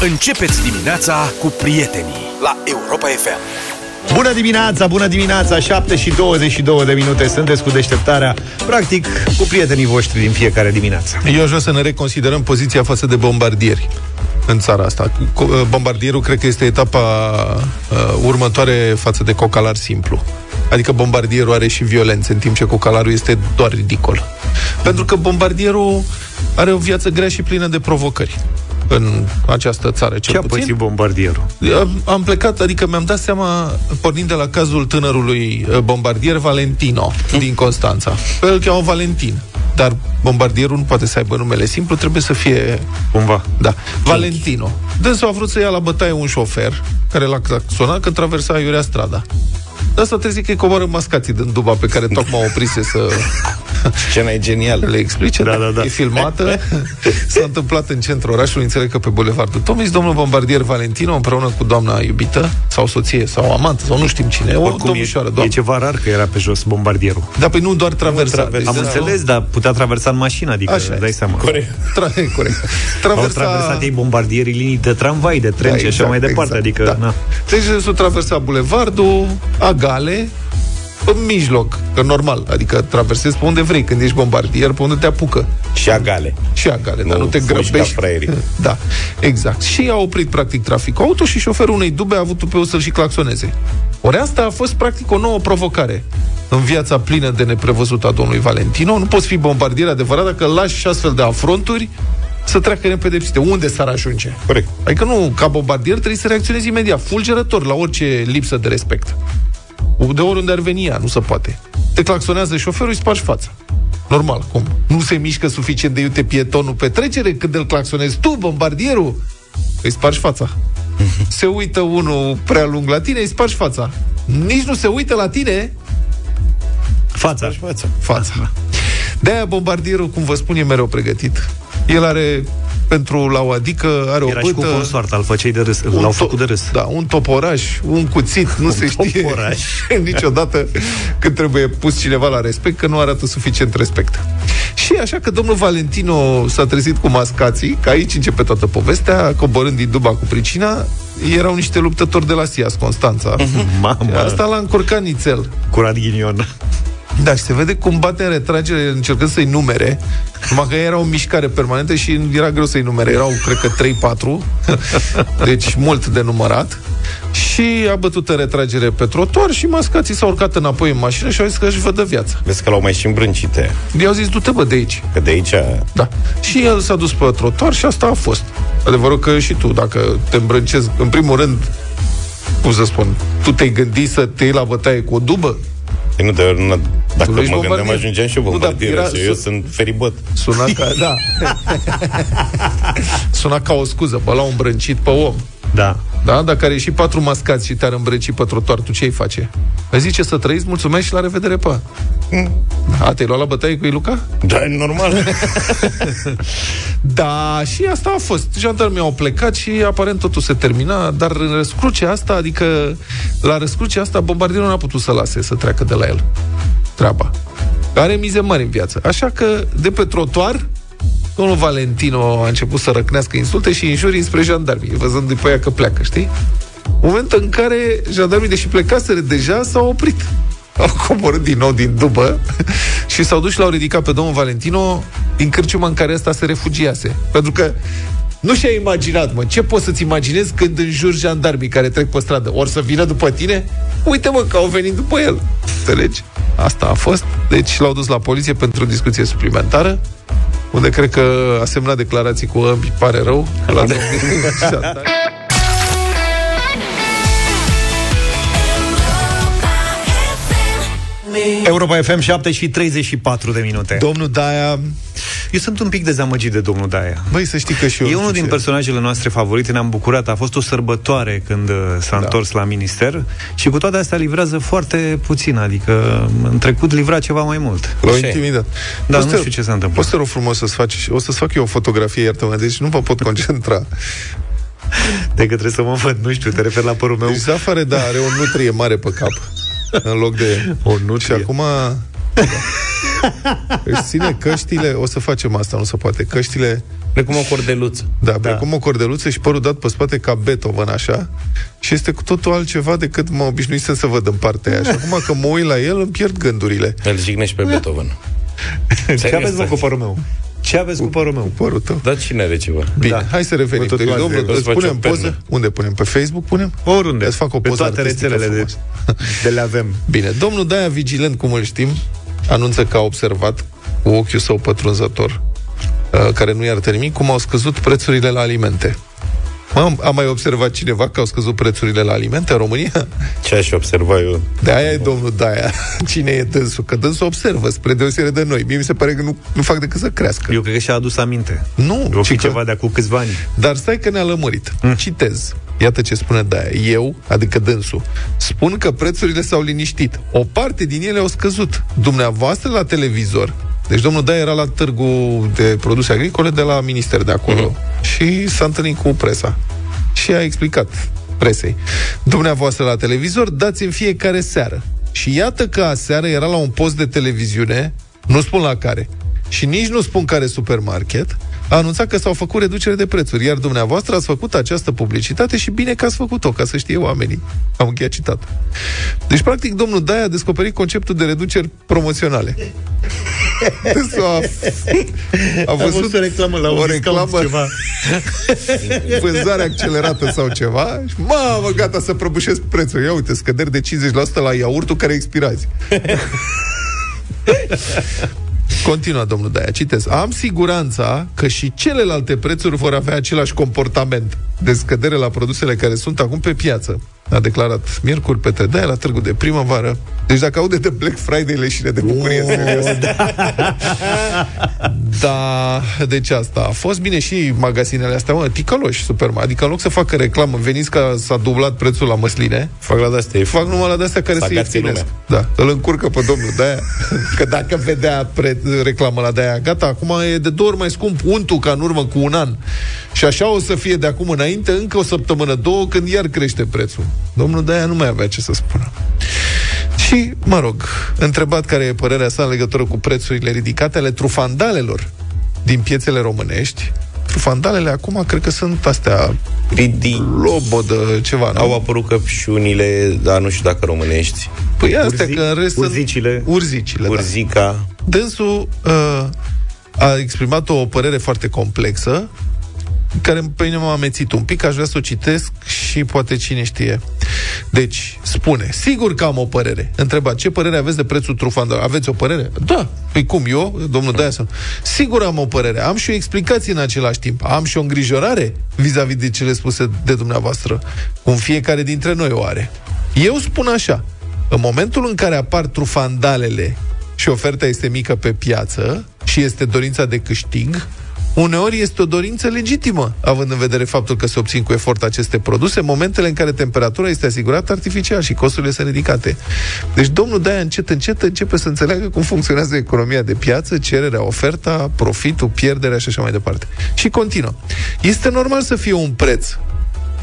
Începeți dimineața cu prietenii la Europa FM. Bună dimineața, bună dimineața, 7 și 22 de minute Sunteți cu deșteptarea Practic, cu prietenii voștri din fiecare dimineață Eu aș vrea să ne reconsiderăm poziția față de bombardieri în țara asta. Co- uh, Bombardierul cred că este etapa uh, următoare față de cocalar simplu. Adică bombardierul are și violență, în timp ce cocalarul este doar ridicol. Pentru că bombardierul are o viață grea și plină de provocări în această țară, cel Ce a puțin. pățit bombardierul? Am- Am plecat, adică mi-am dat seama, pornind de la cazul tânărului uh, bombardier Valentino din Constanța. Pe el cheamă Valentin. Dar bombardierul nu poate să aibă numele simplu, trebuie să fie Cumva da. Valentino. Dânsul a vrut să ia la bătaie un șofer care l-a claxonat când traversa iurea strada. De asta trebuie că îi coboră mascații din duba pe care tocmai o oprise să Scena e genială. le explice. Da, da, da. E filmată. S-a întâmplat în centrul orașului, înțeleg că pe Bulevardul Tomis, domnul bombardier Valentino împreună cu doamna iubită sau soție sau amantă sau nu știm cine, o Oricum domnișoară, e, e doamnă. ceva rar că era pe jos bombardierul Dar păi nu doar traversa. traversa. Am Deci, înțeles, dar putea traversa în mașină Adică Așa îți dai seama Corect. Tra- corect. Au Traversa... traversat ei bombardierii linii de tramvai, de tren Da, și așa mai departe Adică, da. na. Deci s-a traversat bulevardul, Agale, în mijloc, că normal, adică traversezi pe unde vrei, când ești bombardier, pe unde te apucă. Și agale. Și Agale, dar Nu nu te fugi ca grăbești. fraierii. Da, exact. Și a oprit practic traficul auto și șoferul unei dube a avut pe să-l și claxoneze. Ori asta a fost practic o nouă provocare în viața plină de neprevăzut a domnului Valentino. Nu poți fi bombardier adevărat dacă lași și astfel de afronturi să treacă nepedepsite. Unde s-ar ajunge? Corect. Adică nu, ca bombardier trebuie să reacționezi imediat, fulgerător, la orice lipsă de respect. De oriunde ar veni ea, nu se poate. Te claxonează șoferul, îi spargi fața. Normal, cum? Nu se mișcă suficient de iute pietonul pe trecere când îl claxonezi tu, bombardierul? Îi spargi fața. Se uită unul prea lung la tine, îi spargi fața. Nici nu se uită la tine, Fața Față. fața. De-aia bombardierul, cum vă spun, e mereu pregătit. El are, pentru la o adică, are Era o și cu bâtă... consoarta, îl făceai de râs un L-au to- făcut de râs Da, un toporaș, un cuțit, nu se știe toporaș. niciodată când trebuie pus cineva la respect, că nu arată suficient respect. Și așa că domnul Valentino s-a trezit cu mascații, că aici începe toată povestea, coborând din duba cu pricina, erau niște luptători de la Sias, Constanța. Mamă, Asta l-a încurcat nițel. curat ghinion Da, și se vede cum bate în retragere încercând să-i numere, numai că era o mișcare permanentă și era greu să-i numere. Erau, cred că, 3-4, deci mult de numărat. Și a bătut în retragere pe trotuar și mascații s-au urcat înapoi în mașină și au zis că își văd de viață. Vezi că l-au mai și îmbrâncite. I-au zis, du-te bă de aici. Că de aici... Da. Și el s-a dus pe trotuar și asta a fost. Adevărul că și tu, dacă te îmbrâncezi, în primul rând, cum să spun, tu te-ai gândit să te iei la bătaie cu o dubă? E nu, de, nu, dacă Tu mă ești gândeam, bombardier. ajungeam și eu Nu, dar bombardier. era- și eu sunt feribot. Suna ca, da. Suna ca o scuză, bă, l-au îmbrâncit pe om. Da Da? Dacă are și patru mascați și te-ar îmbrăci pe trotuar, tu ce-i face? Îi zice să trăiți, mulțumesc și la revedere, pa. A, te-ai luat la bătaie cu ei, Luca? Da, e normal. Da, și asta a fost. Jandarmii au plecat și aparent totul se termina, dar în răscrucea asta, adică la răscrucea asta, bombardierul n-a putut să lase să treacă de la el treaba. Are mize mari în viață. Așa că, de pe trotuar, domnul Valentino a început să răcnească insulte și injurii spre jandarmii, văzând după ea că pleacă, știi? Moment în care jandarmii, deși plecaseră deja, s-au oprit. Au coborât din nou din dubă și s-au dus și l-au ridicat pe domnul Valentino din cârciuma în care ăsta se refugiase. Pentru că nu și-a imaginat, mă, ce poți să-ți imaginezi când înjuri jandarmii care trec pe stradă? Ori să vină după tine? Uite, mă, că au venit după el. Înțelegi? Asta a fost. Deci l-au dus la poliție pentru o discuție suplimentară, unde cred că a semnat declarații cu ambii, pare rău. La jandarmi. Europa FM 7 și 34 de minute Domnul Daia, Eu sunt un pic dezamăgit de domnul Daia băi, să știi că și eu... E nu unul știu din ce- personajele noastre favorite, ne-am bucurat. A fost o sărbătoare când uh, s-a da. întors la minister și cu toate astea livrează foarte puțin, adică în trecut livra ceva mai mult. L-au Așa e. intimidat. Da, Poți nu să- știu ce se întâmplă. Poți să rog frumos să-ți faci... O să-ți fac eu o fotografie, iartă-mă, deci nu mă pot concentra. De că trebuie să mă văd, nu știu, te refer la părul meu. Deci Zafare, da, are o nutrie mare pe cap. În loc de... O Și nutrie. acum... Își ține căștile, o să facem asta, nu se poate, căștile Precum o cordeluță. Da, da, precum o cordeluță și părul dat pe spate ca Beethoven, așa. Și este cu totul altceva decât mă obișnuisem să văd în partea aia. Și acum că mă uit la el, îmi pierd gândurile. Îl jignești pe Beethoven. Ce aveți, mă, cu părul meu? Ce aveți cu părul meu? Părul tău. Dar cine are ceva? Bine, Da. hai să revenim. Mă tot Deci, luați domnul, de- îți îți faci punem o pernă. poză? Unde punem? Pe Facebook punem? Oriunde. Îți fac o Pe poză toate artistică rețelele de, frumos. de le avem. Bine, domnul Daia Vigilent, cum îl știm, anunță că a observat cu ochiul său pătrunzător, uh, care nu i-ar nimic, cum au scăzut prețurile la alimente. Am, am mai observat cineva că au scăzut prețurile la alimente în România? Ce aș observa eu? De aia e domnul Daia. Cine e dânsul? Că dânsul observă, spre deosebire de noi. Mie mi se pare că nu, nu fac decât să crească. Eu cred că și-a adus aminte. Nu, O ci fi că- ceva de acum câțiva ani. Dar stai că ne-a lămurit. Mm. Citez. Iată ce spune Daia. Eu, adică dânsul, spun că prețurile s-au liniștit. O parte din ele au scăzut. Dumneavoastră la televizor, deci domnul Daia era la târgu de produse agricole de la minister de acolo mm. și s-a întâlnit cu presa. Și a explicat presei. Dumneavoastră la televizor dați în fiecare seară. Și iată că aseară era la un post de televiziune, nu spun la care, și nici nu spun care supermarket, a anunțat că s-au făcut reducere de prețuri, iar dumneavoastră ați făcut această publicitate și bine că ați făcut-o, ca să știe oamenii. Am încheiat citat. Deci, practic, domnul Daia a descoperit conceptul de reduceri promoționale. Deci a, a văzut o reclamă la un o discount, reclamă, ceva. vânzare accelerată sau ceva și mamă, gata să prăbușesc prețul. Ia uite, scăderi de 50% la iaurtul care expirați. Continuă domnul Daia, citesc. Am siguranța că și celelalte prețuri vor avea același comportament de scădere la produsele care sunt acum pe piață. A declarat miercuri Petre Daia la târgul de primăvară. Deci dacă aude de Black Friday leșine de bucurie, oh, serios. Da, deci asta a fost bine și magazinele astea, mă, ticăloși, super, adică în loc să facă reclamă, veniți că s-a dublat prețul la măsline, Fac la de-astea. fac numai la de-astea care Să se agațe ieftinesc. lumea. Da, îl încurcă pe domnul de că dacă vedea pre- reclamă la de-aia, gata, acum e de două ori mai scump untul ca în urmă cu un an. Și așa o să fie de acum înainte, încă o săptămână, două, când iar crește prețul. Domnul de nu mai avea ce să spună. Și, mă rog, întrebat care e părerea sa în legătură cu prețurile ridicate ale trufandalelor din piețele românești, trufandalele acum cred că sunt astea Ridi. lobodă, ceva, nu? Au apărut căpșunile, dar nu știu dacă românești. Păi astea, Urzi- că în rest sunt- urzicile. Urzicile, da. Urzica. Dânsul uh, a exprimat o părere foarte complexă, care pe mine m-a amețit un pic, aș vrea să o citesc și poate cine știe. Deci, spune, sigur că am o părere. Întreba, ce părere aveți de prețul trufandă? Aveți o părere? Da. Păi cum, eu, domnul Daia, sigur am o părere. Am și o explicație în același timp. Am și o îngrijorare vis-a-vis de cele spuse de dumneavoastră. Cum fiecare dintre noi o are. Eu spun așa, în momentul în care apar trufandalele și oferta este mică pe piață și este dorința de câștig, uneori este o dorință legitimă, având în vedere faptul că se obțin cu efort aceste produse, în momentele în care temperatura este asigurată artificial și costurile sunt ridicate. Deci domnul Daia încet, încet începe să înțeleagă cum funcționează economia de piață, cererea, oferta, profitul, pierderea și așa mai departe. Și continuă. Este normal să fie un preț,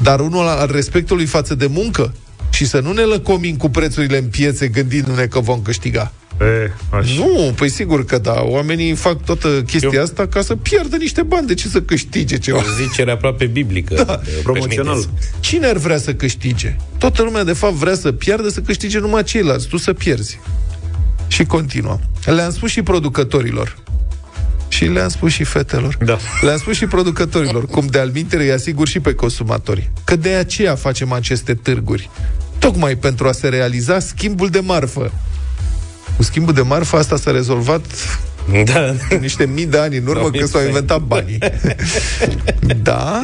dar unul al respectului față de muncă și să nu ne lăcomim cu prețurile în piețe gândindu-ne că vom câștiga. E, aș. Nu, păi sigur că da. Oamenii fac toată chestia Eu- asta ca să piardă niște bani. De ce să câștige ceva? O zicere aproape biblică. Da, promoțional. Cine ar vrea să câștige? Toată lumea, de fapt, vrea să piardă, să câștige numai ceilalți. Tu să pierzi. Și continuă. Le-am spus și producătorilor. Și le-am spus și fetelor. Da. Le-am spus și producătorilor, cum de almintere îi asigur și pe consumatori. Că de aceea facem aceste târguri. Tocmai pentru a se realiza schimbul de marfă. Cu schimbul de marfă asta s-a rezolvat Da. cu niște mii de ani în urmă Da, când s-au inventat banii. da.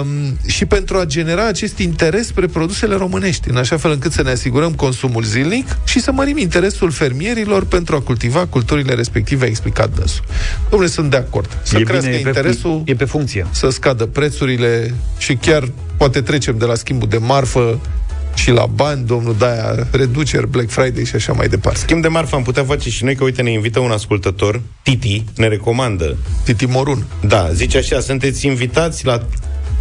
Um, și pentru a genera acest interes spre produsele românești, în așa fel încât să ne asigurăm consumul zilnic și să mărim interesul fermierilor pentru a cultiva culturile respective, a explicat dânsul. Domnule, sunt de acord. Să e crească bine, e interesul, pe, e pe funcție. să scadă prețurile și chiar poate trecem de la schimbul de marfă și la bani, domnul Daia, reduceri, Black Friday și așa mai departe. Schimb de marfă am putea face și noi, că uite, ne invită un ascultător, Titi, ne recomandă. Titi Morun. Da, zice așa, sunteți invitați la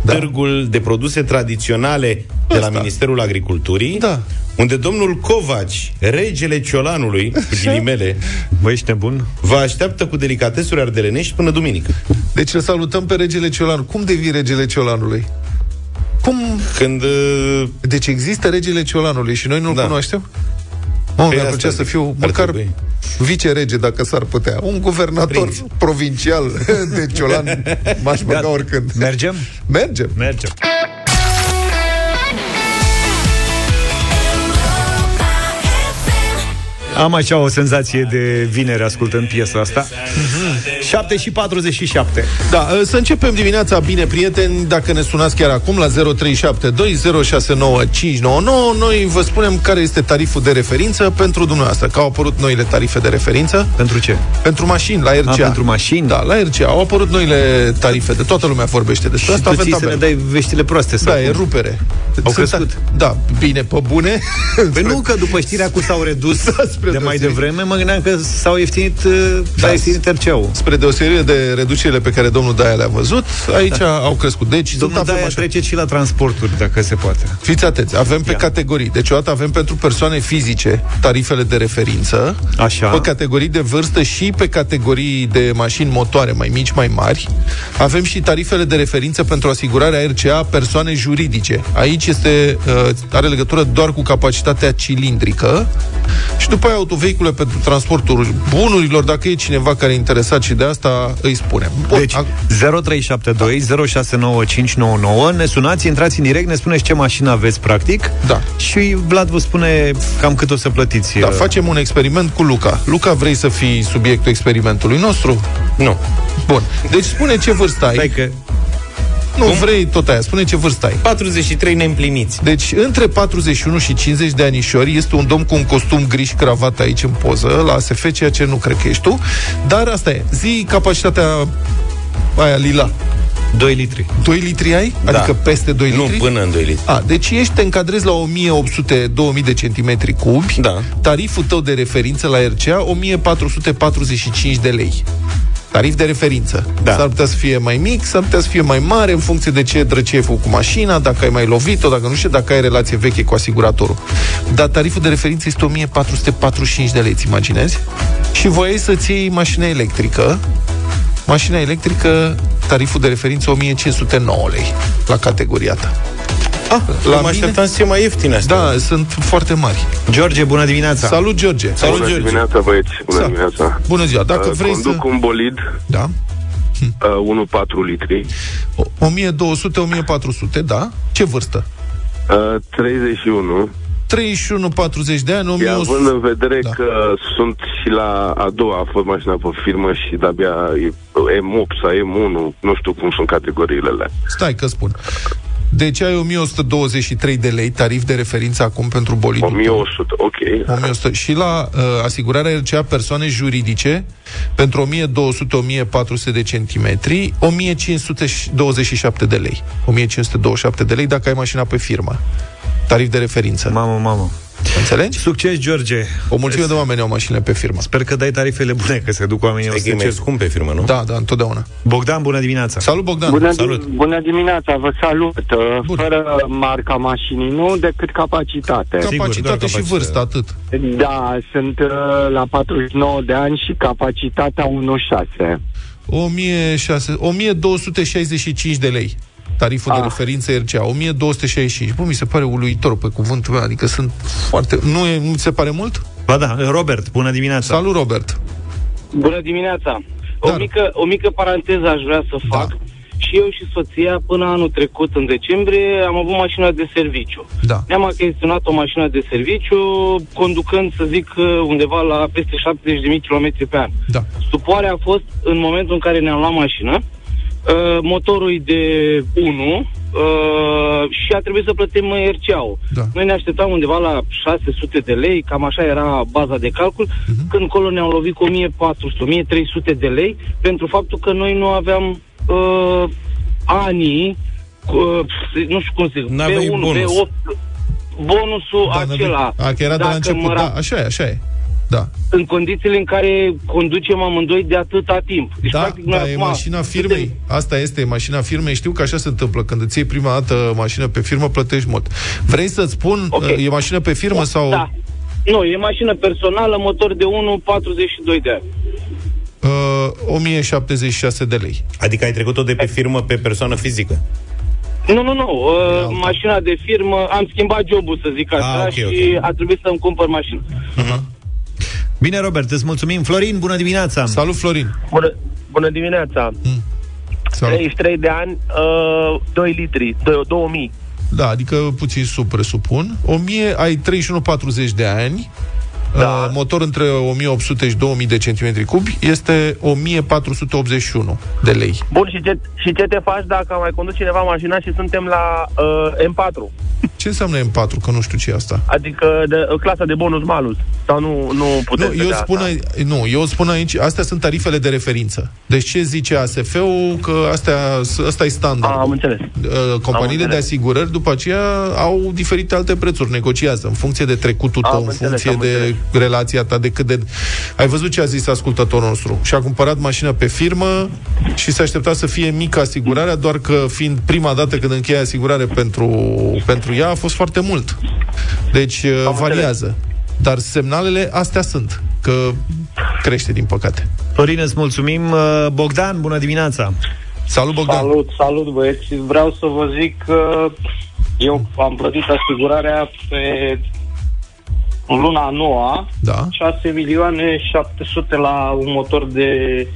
Da. târgul de produse tradiționale de la Asta. Ministerul Agriculturii, Da. unde domnul Covaci, regele Ciolanului, cu ghilimele, Băi, ești nebun? vă așteaptă cu delicatesuri ardelenești până duminică. Deci îl salutăm pe regele Ciolan. Cum devii regele Ciolanului? Cum? Când... uh, Deci există regele Ciolanului și noi nu-l Da. cunoaștem? Mă, mi-ar asta plăcea să zic. fiu Ar măcar trebui. vice-rege, dacă s-ar putea. Un guvernator Prinț. provincial de Ciolan m-aș băga oricând. Mergem? Mergem. Mergem. Am așa o senzație de vineri ascultând piesa asta. 7 și 47. Da, să începem dimineața bine, prieteni. Dacă ne sunați chiar acum la 0372069599, noi vă spunem care este tariful de referință pentru dumneavoastră, că au apărut noile tarife de referință Pentru ce? pentru mașini la RCA. A, pentru mașini? Da, la RCA au apărut noile tarife, de toată lumea vorbește despre Și asta. tu avem ții să ne tabelă. dai veștile proaste. sau Da, e cum? rupere. Au Sunt- crescut? Da, bine, pe bune. Păi nu, că după știrea cu s-au redus spre de mai deosebire. devreme, mă gândeam că s-au ieftinit, uh, s-a Da. ieftinit RCA-ul. Spre deosebire de reducerile pe care domnul Daia le-a văzut, aici au crescut. Deci, sunt Domnul avem Daia așa. trece și la transporturi, dacă se poate. Fiți atenți, avem pe Ia. categorii. Deci, odată avem pentru persoane fizice tarifele de referință, Așa. pe categorii de vârstă și pe categorii de mașini motoare mai mici, mai mari. Avem și tarifele de referință pentru asigurarea RCA persoane juridice. Aici este, uh, are legătură doar cu capacitatea cilindrică și după aia autovehicule pentru transportul bunurilor, dacă e cineva care e interesat și de asta, îi spunem. Bun, Deci, ac- 0372 069599 Ne sunați, intrați în direct, ne spuneți ce mașină aveți, practic Da. Și Vlad vă spune cam cât o să plătiți da, uh, facem un experiment cu Luca. Luca, vrei să fii subiectul experimentului nostru? Nu. Bun. Deci spune ce vârstă ai. Stai că Nu vrei tot aia. Spune ce vârstă ai. 43 neîmpliniți. Deci, între 41 și 50 de anișori este un domn cu un costum gri și cravat aici în poză, la ASF, ceea ce nu cred că ești tu. Dar asta e. Zi capacitatea aia lila. 2 litri 2 litri ai? Da. Adică peste 2 Nu, litri? până în 2 litri. A, deci ești, te încadrezi la 1800-2000 de centimetri cubi. Da. Tariful tău de referință la RCA, 1445 de lei. Tarif de referință. Da. S-ar putea să fie mai mic, s-ar putea să fie mai mare, în funcție de ce drăcie ai făcut cu mașina, dacă ai mai lovit-o, dacă nu știu, dacă ai relație veche cu asiguratorul. Dar tariful de referință este 1445 de lei, îți imaginezi? Și voiai să-ți iei mașină electrică, Mașina electrică, tariful de referință 1509 lei la categoria ta. Ah, La la mă mine- așteptam să fie mai ieftin astea. Da, sunt foarte mari. George, bună dimineața Salut, George! Salut, Bună George. dimineața, băieți. Bună Sa- dimineața. Bună ziua! Dacă Uh, vrei Conduc să... un bolid Da? uh, 1.4 litri, 1200-1400, da? Ce vârstă? uh, 31 31-40 de ani, și având 1100... în vedere Da. că sunt și la a doua, a fost mașina pe firmă și de-abia e M8 sau M1, nu știu cum sunt categoriile alea. Stai că spun. Deci ai 1123 de lei tarif de referință acum pentru bolidul tău. 1100, ok. 1100. Și la uh, asigurarea RCA persoane juridice pentru 1200-1400 de centimetri 1527 de lei 1527 de lei dacă ai mașina pe firmă tarif de referință Mamă, mamă Înțelegi? Succes, George O mulțime de oameni au mașinile pe firmă Sper că dai tarifele bune, că se duc oamenii o Cred să că e se mai cer. scump pe firmă, nu? Da, da, întotdeauna Bogdan, bună dimineața Salut Bogdan Bună, Salut. Di- bună dimineața, vă salut. Uh, Bun. Fără marca mașinii, nu decât capacitate. Sigur, Capacitate doar și capacitate. vârstă, atât Da, sunt uh, la 49 de ani și capacitatea 1.6. 1600, 1265 de lei tariful de Ah. referință RCA 1265 Bă, mi se pare uluitor pe cuvântul meu Adică sunt foarte... Nu, e, nu ți se pare mult? Ba da, Robert, bună dimineața Salut Robert Bună dimineața! O, Da. mică, o mică paranteză aș vrea să Da. fac. Și eu și soția, până anul trecut, în decembrie, am avut mașină de serviciu. Da. Ne-am achiziționat o mașină de serviciu, conducând, să zic, undeva la peste 70.000 km pe an. Da. Stupoarea a fost în momentul în care ne-am luat mașină, uh, motorul e de 1 uh, și a trebuit să plătim RCA-ul. Da. Noi ne așteptam undeva la 600 de lei, cam așa era baza de calcul, Mhm. când acolo ne-au lovit cu 1400-1300 de lei pentru faptul că noi nu aveam uh, anii, uh, nu știu cum să zic, N-aveai B1, bonus. B8, bonusul Da, n-aveai- acela. A, că era de la Dacă început, mă da, ra- așa e, așa e Da. în condițiile în care conducem amândoi de atâta timp. Deci, Da, practic, noi da, e acum mașina firmei. Asta este, e mașina firmei. Știu că așa se întâmplă. Când îți iei prima dată mașină pe firmă, plătești mult. Vrei să-ți spun, Ok. e mașină pe firmă sau... Da. Nu, e mașină personală, motor de 1,42 de ani. Uh, 1076 de lei. Adică ai trecut-o de pe firmă pe persoană fizică. Nu, nu, nu. Uh, alta. mașina de firmă, am schimbat jobul, să zic așa, Ah, ok, și ok. a trebuit să-mi cumpăr mașină. Bine, Robert, îți mulțumim. Florin, bună dimineața! Salut, Florin. Bună, bună dimineața. Salut. 33 de ani, uh, 2 litri, 2, 2000. Da, adică puțin sub, presupun. 1000, ai 31-40 de ani, Da. uh, motor între 1800 și 2000 de centimetri cubi, este 1481 de lei. Bun, și ce, și ce te faci dacă a mai condus cineva mașina și suntem la uh, M4? Ce înseamnă M4? Că nu știu ce e asta. Adică de, uh, clasa de bonus malus. Sau nu, nu putem Nu eu, spun aici, nu, eu spun aici, astea sunt tarifele de referință. Deci ce zice ASF-ul? Că astea, ăsta e standard. Am înțeles. Uh, companiile de înțeles. asigurări după aceea au diferite alte prețuri, negociază în funcție de trecutul Am tău, în înțeles, funcție am de înțeles. Relația ta, de cât de... Ai văzut ce a zis ascultătorul nostru? Și-a cumpărat mașină pe firmă și s-a așteptat să fie mică asigurarea, doar că fiind prima dată când încheie asigurare pentru, pentru ea, a fost foarte mult. Deci uh, variază. Dar semnalele astea sunt, că crește, din păcate. Florin, îți mulțumim. Uh, Bogdan, bună dimineața! Salut, Bogdan! Salut, salut băieți. Vreau să vă zic că eu am plătit asigurarea pe în luna a noua, Da. 6 milioane 700 la un motor de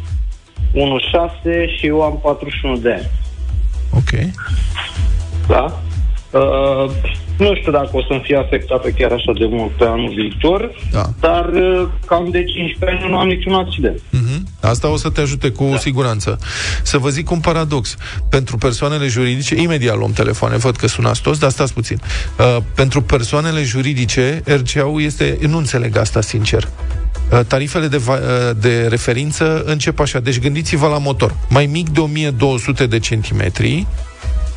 1.6 și eu am 41 de ani. Ok. Da? Uh, nu știu dacă o să-mi fie afectată chiar așa de mult pe anul viitor, Da. dar uh, cam de 15 ani nu am niciun accident. Mhm. Asta o să te ajute cu da. siguranță. Să vă zic un paradox. Pentru persoanele juridice, imediat luăm telefoane, văd că sunați toți, dar stați puțin. Uh, pentru persoanele juridice, RCA-ul este... Nu înțeleg asta, sincer. Uh, Tarifele de, va, uh, de referință încep așa. Deci gândiți-vă la motor. Mai mic de 1200 de centimetri,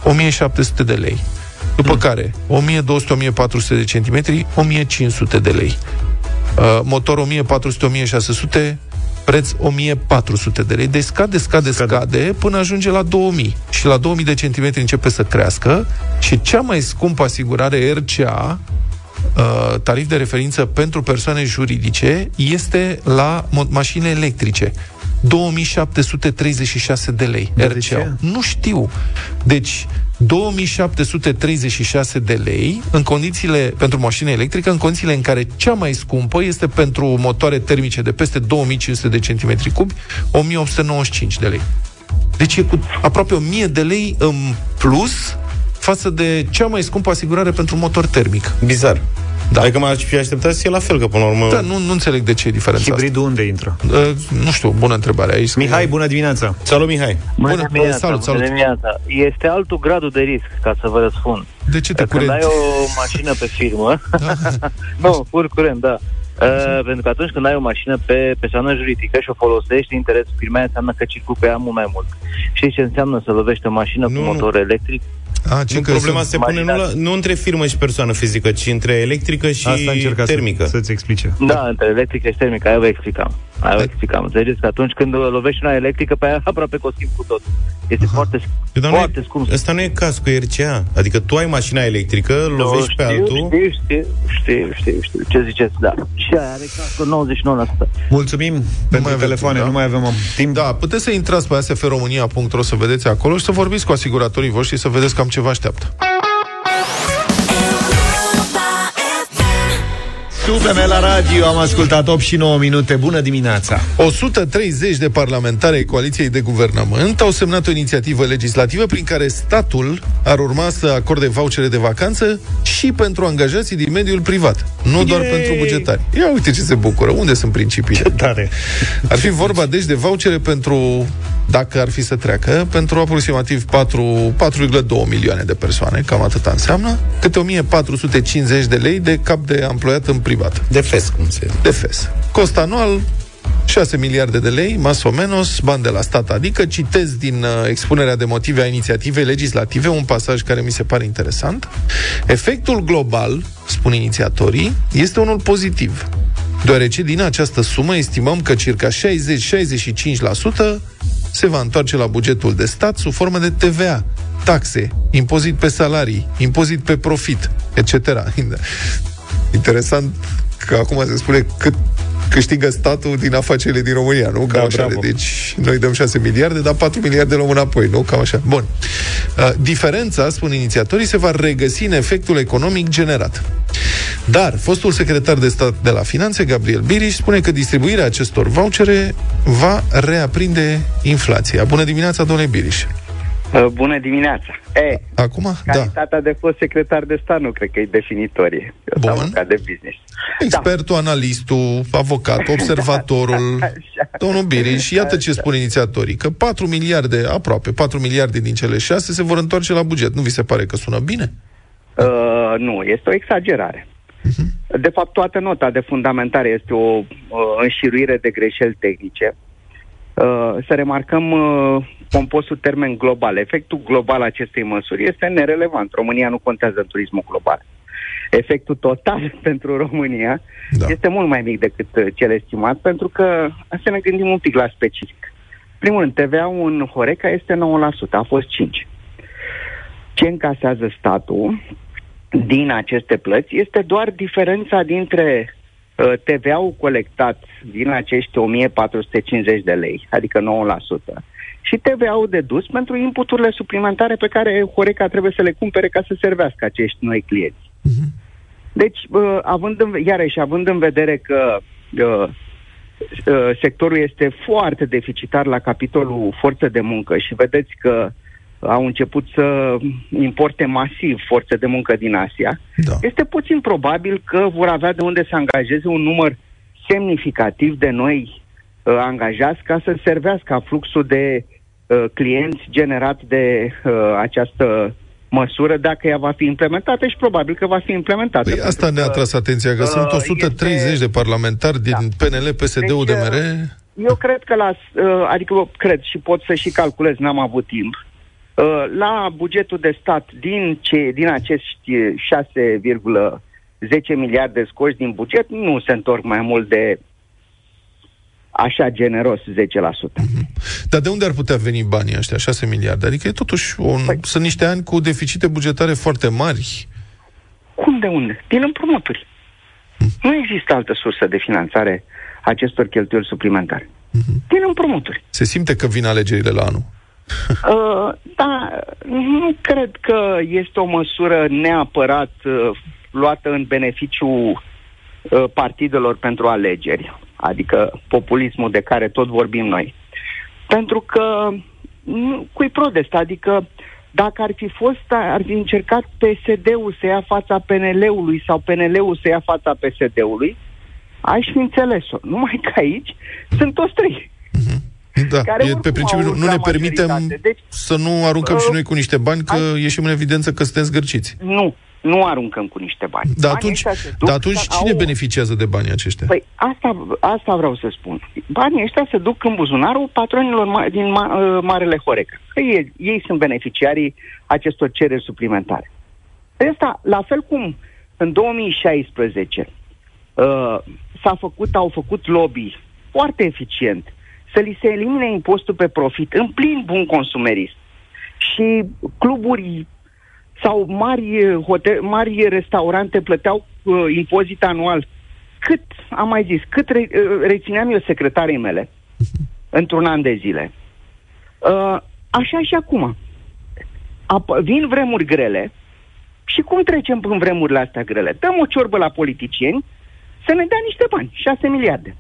1700 de lei. După care, 1200-1400 de centimetri, 1500 de lei. Uh, motor 1400-1600, preț 1400 de lei. Deci scade, scade, scade, scade până ajunge la 2000. Și la 2000 de centimetri începe să crească și cea mai scumpă asigurare RCA uh, tarif de referință pentru persoane juridice este la mo- mașini electrice. 2736 de lei. Dar de RCA. ce? Nu știu. Deci, 2736 de lei în condițiile, pentru mașină electrică, în condițiile în care cea mai scumpă este pentru motoare termice de peste 2500 de centimetri cubi, 1895 de lei. Deci e cu aproape 1000 de lei în plus față de cea mai scumpă asigurare pentru motor termic. Bizar. Da. Adică m-aș fi așteptat să fie la fel, că până la urmă... Da, nu, nu înțeleg de ce e diferența Hibridul unde intră? asta. Uh, nu știu, bună întrebare. Aici scrie- Mihai, bună dimineața! Salut, Mihai! Bună, dimineața, salut, salut. Bună dimineața. Este altul gradul de risc, ca să vă răspund. De ce te Când curent? ai o mașină pe firmă, nu, pur curent, da. Uh, pentru că atunci când ai o mașină pe persoană juridică și o folosești în interesul firmei, înseamnă că circul pe ea mult mai mult. Știi ce înseamnă să lovești o mașină Nu, cu nu. motor electric? A, ce Nu, că problema sunt- se pune nu, la, nu între firmă și persoană fizică, ci între electrică și Asta încerca termică. Să, să-ți explice. Da, între electrică și termică, aia vă explicam. Aia vă explicam. Înțelegeți că atunci când lovești una electrică, pe aia aproape că o schimbi cu tot. Este foarte, Dar nu foarte e, scump. ăsta nu e caz cu RCA. Adică tu ai mașina electrică, lovești pe știu, altul... Știu, știu, știu, știu, știu, ce ziceți, da. Și aia are cască 99%. Mulțumim pentru mai avem telefoane, timp, da? nu mai avem timp. Da, puteți să intrați pe asfromânia.ro să vedeți acolo și să vorbiți cu asiguratorii voștri și să vedeți cam ce vă așteaptă. Super la radio, am ascultat 8 și 9 minute. Bună dimineața! 130 de parlamentari ai coaliției de guvernământ au semnat o inițiativă legislativă prin care statul ar urma să acorde vouchere de vacanță și pentru angajații din mediul privat, nu doar Yay! pentru bugetari. Ia uite ce se bucură, unde sunt principiile? Tare! Ar fi vorba deci de vouchere pentru, dacă ar fi să treacă, pentru aproximativ 4, 4,2 milioane de persoane, cam atât înseamnă, câte 1450 de lei de cap de emploiat în privat. De fes, cum se... De FES. Cost anual 6 miliarde de lei, mas o menos, bani de la stat. Adică citez din uh, expunerea de motive a inițiativei legislative un pasaj care mi se pare interesant. Efectul global, spun inițiatorii, este unul pozitiv. deoarece din această sumă estimăm că circa 60-65% se va întoarce la bugetul de stat sub formă de TVA, taxe, impozit pe salarii, impozit pe profit, etc. Interesant că acum se spune cât câștigă statul din afacerile din România, nu? Cam da, așa. Bravo. Deci noi dăm 6 miliarde, dar 4 miliarde luăm înapoi, nu? Cam așa. Bun. Uh, diferența, spun inițiatorii, se va regăsi în efectul economic generat. Dar fostul secretar de stat de la Finanțe, Gabriel Biriș, spune că distribuirea acestor vouchere va reaprinde inflația. Bună dimineața, domnule Biriș! Uh, bună dimineața! E, Acum, da. calitatea da. de fost secretar de stat nu cred că e definitorie. Eu Bun. avocat de business. Expertul, da. analistul, avocat, observatorul, da, domnul Biriș, iată ce spun inițiatorii, că 4 miliarde, aproape 4 miliarde din cele 6 se vor întoarce la buget. Nu vi se pare că sună bine? Uh, nu, este o exagerare. Uh-huh. De fapt, toată nota de fundamentare este o uh, înșiruire de greșeli tehnice. Uh, să remarcăm uh, compostul termen global. Efectul global acestei măsuri este nerelevant. România nu contează în turismul global. Efectul total pentru România da. este mult mai mic decât uh, cel estimat, pentru că să ne gândim un pic la specific. Primul rând, TVA-ul în Horeca este 9%, a fost 5%. Ce încasează statul din aceste plăți este doar diferența dintre uh, TVA-ul colectat din acești 1450 de lei, adică 9%, și TVA-ul dedus pentru inputurile suplimentare pe care Horeca trebuie să le cumpere ca să servească acești noi clienți. Uh-huh. Deci, uh, având în, iarăși, având în vedere că uh, uh, sectorul este foarte deficitar la capitolul forță de muncă și vedeți că au început să importe masiv forțe de muncă din Asia, da. este puțin probabil că vor avea de unde să angajeze un număr semnificativ de noi uh, angajați ca să servească fluxul de uh, clienți generat de uh, această măsură dacă ea va fi implementată și probabil că va fi implementată. Păi asta ne-a tras atenția, că uh, sunt 130 este... de parlamentari din da. PNL, PSD-ul, deci, DMR. Eu cred că la, uh, adică cred și pot să și calculez, n-am avut timp, uh, la bugetul de stat din, ce, din acești 6,10 miliarde scoși din buget nu se întorc mai mult de așa generos 10%. Mm-hmm. Dar de unde ar putea veni banii ăștia, 6 miliarde? Adică e totuși un, păi, sunt niște ani cu deficite bugetare foarte mari. Cum de unde? Din împrumuturi. Mm. Nu există altă sursă de finanțare acestor cheltuieli suplimentare. Mm-hmm. Din împrumuturi. Se simte că vin alegerile la anul. uh, da, nu cred că este o măsură neapărat uh, luată în beneficiu uh, partidelor pentru alegeri adică populismul de care tot vorbim noi. Pentru că cui protest, adică dacă ar fi fost, ar fi încercat PSD-ul să ia fața PNL-ului sau PNL-ul să ia fața PSD-ului, aș fi înțeles-o. Numai că aici sunt toți trei. Mhm. Da, care e, pe principiu nu ne permitem deci, să nu aruncăm uh, și noi cu niște bani, că ai... ieșim în evidență că suntem zgârciți. Nu, nu aruncăm cu niște bani. Dar atunci, duc, dar atunci cine au... beneficiază de banii aceștia? Păi asta, asta vreau să spun. Banii ăștia se duc în buzunarul patronilor ma- din ma- uh, Marele Horeca. Că ei, ei sunt beneficiarii acestor cereri suplimentare. Asta, la fel cum în 2016 uh, s-a făcut, au făcut lobby foarte eficient să li se elimine impostul pe profit în plin bun consumerist. Și cluburi sau mari, hotel, mari restaurante plăteau uh, impozit anual. Cât, am mai zis, cât re, uh, rețineam eu secretarii mele într-un an de zile. Uh, așa și acum. Ap- vin vremuri grele și cum trecem prin vremurile astea grele? Dăm o ciorbă la politicieni să ne dea niște bani, 6 miliarde.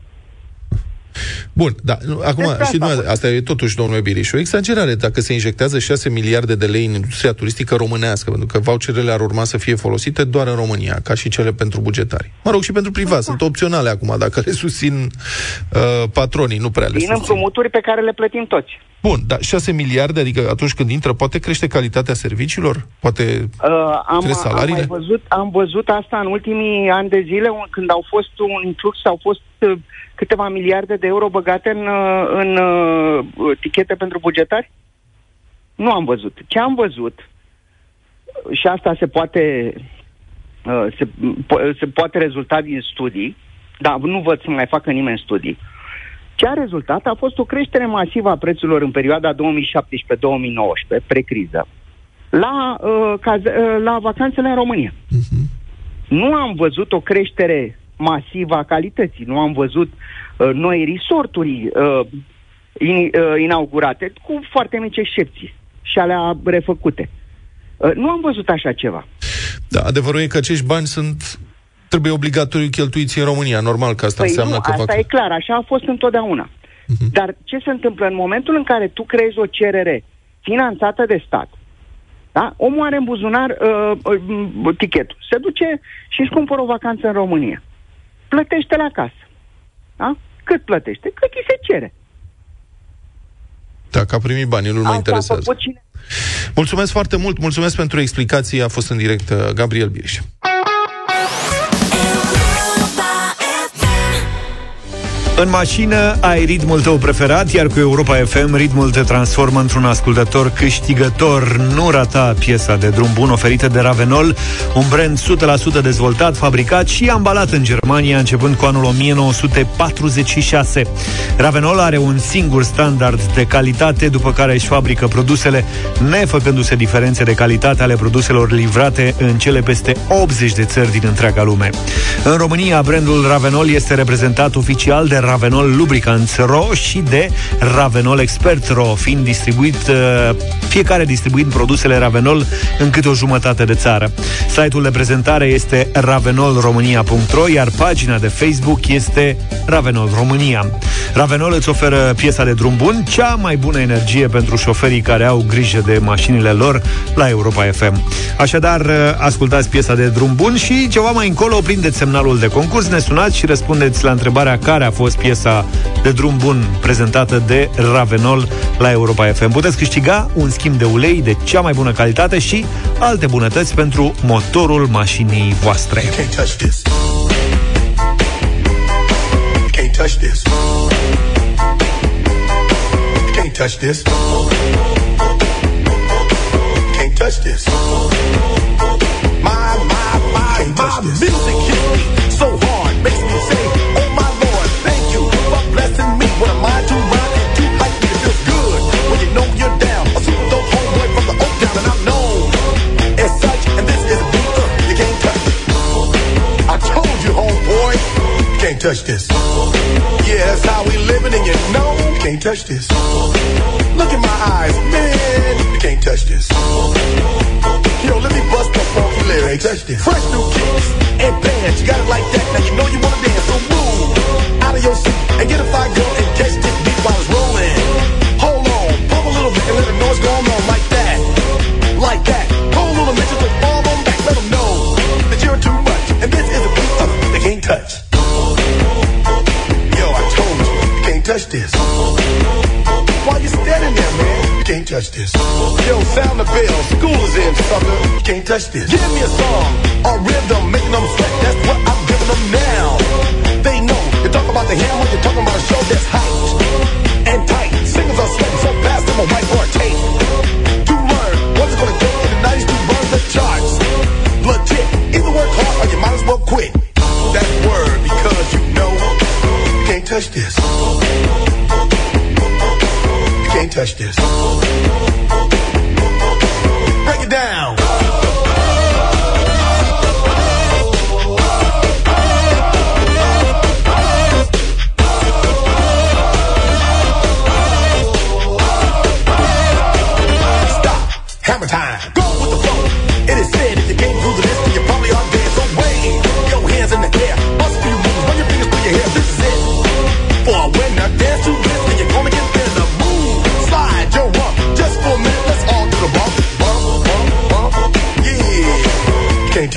Bun, da, acum, deci și asta, asta e totuși, domnule Biriș, o exagerare dacă se injectează 6 miliarde de lei în industria turistică românească, pentru că voucherele ar urma să fie folosite doar în România, ca și cele pentru bugetari. Mă rog, și pentru privat, da. sunt opționale acum, dacă le susțin uh, patronii, nu prea le Din susțin. împrumuturi pe care le plătim toți. Bun, dar 6 miliarde, adică atunci când intră, poate crește calitatea serviciilor? Poate uh, am, salariile? Am, văzut, am văzut asta în ultimii ani de zile, când au fost un influx, au fost uh, câteva miliarde de euro băgate în, uh, în uh, tichete pentru bugetari? Nu am văzut. Ce am văzut, și asta se poate, uh, se, po- se poate rezulta din studii, dar nu văd să mai facă nimeni studii. Ce a rezultat a fost o creștere masivă a prețurilor în perioada 2017-2019, precriză, la, uh, caz, uh, la vacanțele în România. Uh-huh. Nu am văzut o creștere masivă a calității, nu am văzut uh, noi resorturi uh, in, uh, inaugurate, cu foarte mici excepții și alea refăcute. Uh, nu am văzut așa ceva. Da, adevărul e că acești bani sunt trebuie obligatoriu cheltuiți în România. Normal că asta păi înseamnă nu, că asta fac... e clar, așa a fost întotdeauna. Uh-huh. Dar ce se întâmplă în momentul în care tu creezi o cerere finanțată de stat, da? omul are în buzunar uh, uh, tichetul, se duce și își cumpără o vacanță în România. Plătește la casă. Da? Cât plătește? Cât îi se cere. Dacă a primit banii, nu-l mai interesează. Cine... Mulțumesc foarte mult, mulțumesc pentru explicații. A fost în direct uh, Gabriel Bieș. În mașină ai ritmul tău preferat, iar cu Europa FM ritmul te transformă într-un ascultător câștigător. Nu rata piesa de drum bun oferită de Ravenol, un brand 100% dezvoltat, fabricat și ambalat în Germania începând cu anul 1946. Ravenol are un singur standard de calitate, după care își fabrică produsele, nefăcându-se diferențe de calitate ale produselor livrate în cele peste 80 de țări din întreaga lume. În România, brandul Ravenol este reprezentat oficial de Ravenol Lubricants RO și de Ravenol Expert RO, fiind distribuit, uh, fiecare distribuind produsele Ravenol în câte o jumătate de țară. Site-ul de prezentare este ravenolromania.ro, iar pagina de Facebook este Ravenol România. Ravenol îți oferă piesa de drum bun, cea mai bună energie pentru șoferii care au grijă de mașinile lor la Europa FM. Așadar, uh, ascultați piesa de drum bun și ceva mai încolo prindeți semnalul de concurs, ne sunați și răspundeți la întrebarea care a fost fost piesa de drum bun prezentată de Ravenol la Europa FM. Puteți câștiga un schimb de ulei de cea mai bună calitate și alte bunătăți pentru motorul mașinii voastre. Can't touch this. Can't touch this. Can't touch this. Can't touch this. My, my, my, my music hits me so hard, touch this. Yeah, that's how we living, and you know you can't touch this. Look in my eyes, man, you can't touch this. Yo, let me bust the funky lyrics. Touch this. Fresh new kicks and pants, you got it like that. Now you know you wanna dance, so move out of your seat and get a fire girl touch this. Yo, sound the bell. School is in, sucker. Can't touch this. Give me a song, a rhythm, making them sweat. That's what I'm giving them now. They know. You talk about the hammer, you're talking about a show that's hot and tight. Singers are sweating so fast, I'm a whiteboard tape. Can't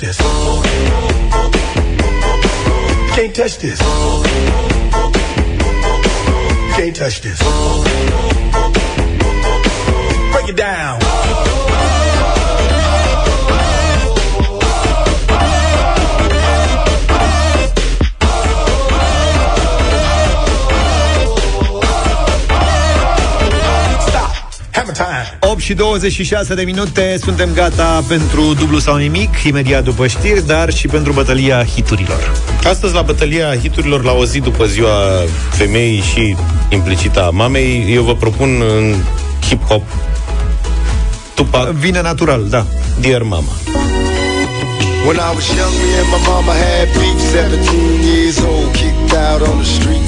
This. Can't touch this. Can't touch this. Break it down. Și 26 de minute, suntem gata pentru dublu sau nimic, imediat după știri, dar și pentru bătălia hiturilor. Astăzi, la bătălia hiturilor, la o zi după ziua femeii și implicita a mamei, eu vă propun în hip-hop Tupac, Vine natural, da. Dear Mama. When I was young, me and my mama had beef. 17 years old, kicked out on the streets.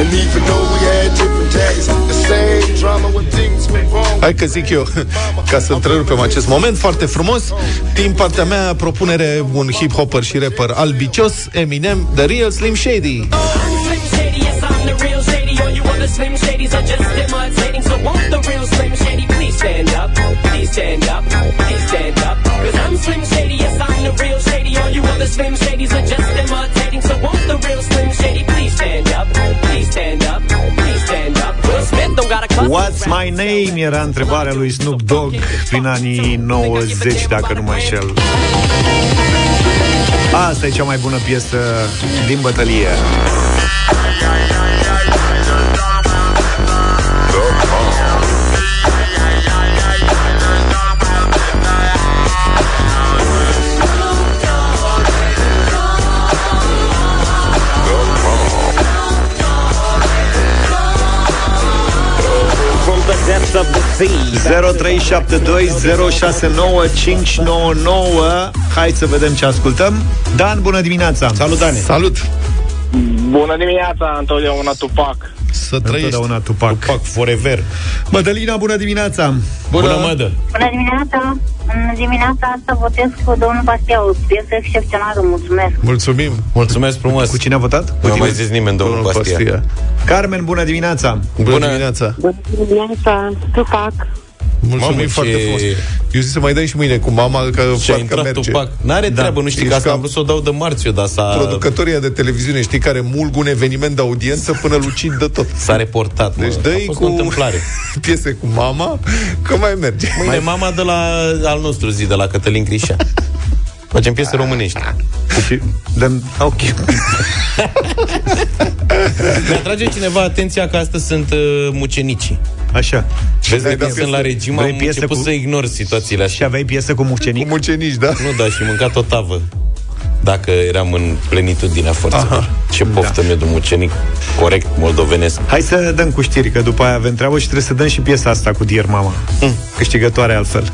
And even though we had different days, the same drama when things went wrong. Hai că zic eu, ca să întrerupem acest moment foarte frumos, din partea mea propunere un hip-hopper și rapper albicios, Eminem, The Real Slim Shady. Slim Shady, yes, I'm the real Shady. All you other Slim Shadys are just imitating. So won't the real Slim Shady please stand up? Please stand up. Please stand up. Cause I'm Slim Shady, yes, I'm the real Shady. All you other Slim Shadys are just imitating. So won't the real Slim Shady please stand up? Please stand up. Please stand up. Will Smith don't got a cuss. What's my name? Era întrebarea lui Snoop Dogg prin anii 90, dacă nu mă înșel. Asta e cea mai bună piesă din bătălie. 0372069599 Hai să vedem ce ascultăm. Dan, bună dimineața! Salut, Dane! Salut! Bună dimineața, întotdeauna Tupac. Să trăiești. Întotdeauna Tupac. Tupac forever. Mădălina, bună dimineața! Bună, Bună mădă! Bună dimineața! În dimineața asta votez cu domnul Bastia, o piesă excepțională, mulțumesc! Mulțumim! Mulțumesc frumos! Cu cine a votat? Nu a mai zis nimeni, domnul Bastia. Carmen, bună dimineața! Bună, Bună. dimineața! Bună dimineața, Tupac! Mulțumim Mamă, foarte ce- frumos. Eu zic să mai dai și mâine cu mama, că Și a parcă intrat merge. Tupac. N-are Da. treabă, nu știi că Ești asta ca am vrut să o dau de marțiu, dar s-a, Producătoria de televiziune, știi, care mulg un eveniment de audiență până lucid de tot. s-a reportat. Mă. Deci a dă fost cu o întâmplare. piese cu mama, că mai merge. Mâine mama de la al nostru zi, de la Cătălin Crișa. Facem piese românești. Și dăm... Ok. Ne atrage cineva atenția că astăzi sunt uh, mucenicii. Așa. Vezi, ai de dat când sunt piese- la regim, Vrei am piese început cu- să ignor situațiile Și așa. aveai piesă cu mucenic? Cu mucenici, da? Nu, da, și mâncat o tavă. Dacă eram în plenitudinea forțelor. Ce poftă mi-e de mucenic corect moldovenesc. Hai să dăm cu știri, că după aia avem treabă și trebuie să dăm și piesa asta cu Dear Mama. Mm. Câștigătoare altfel.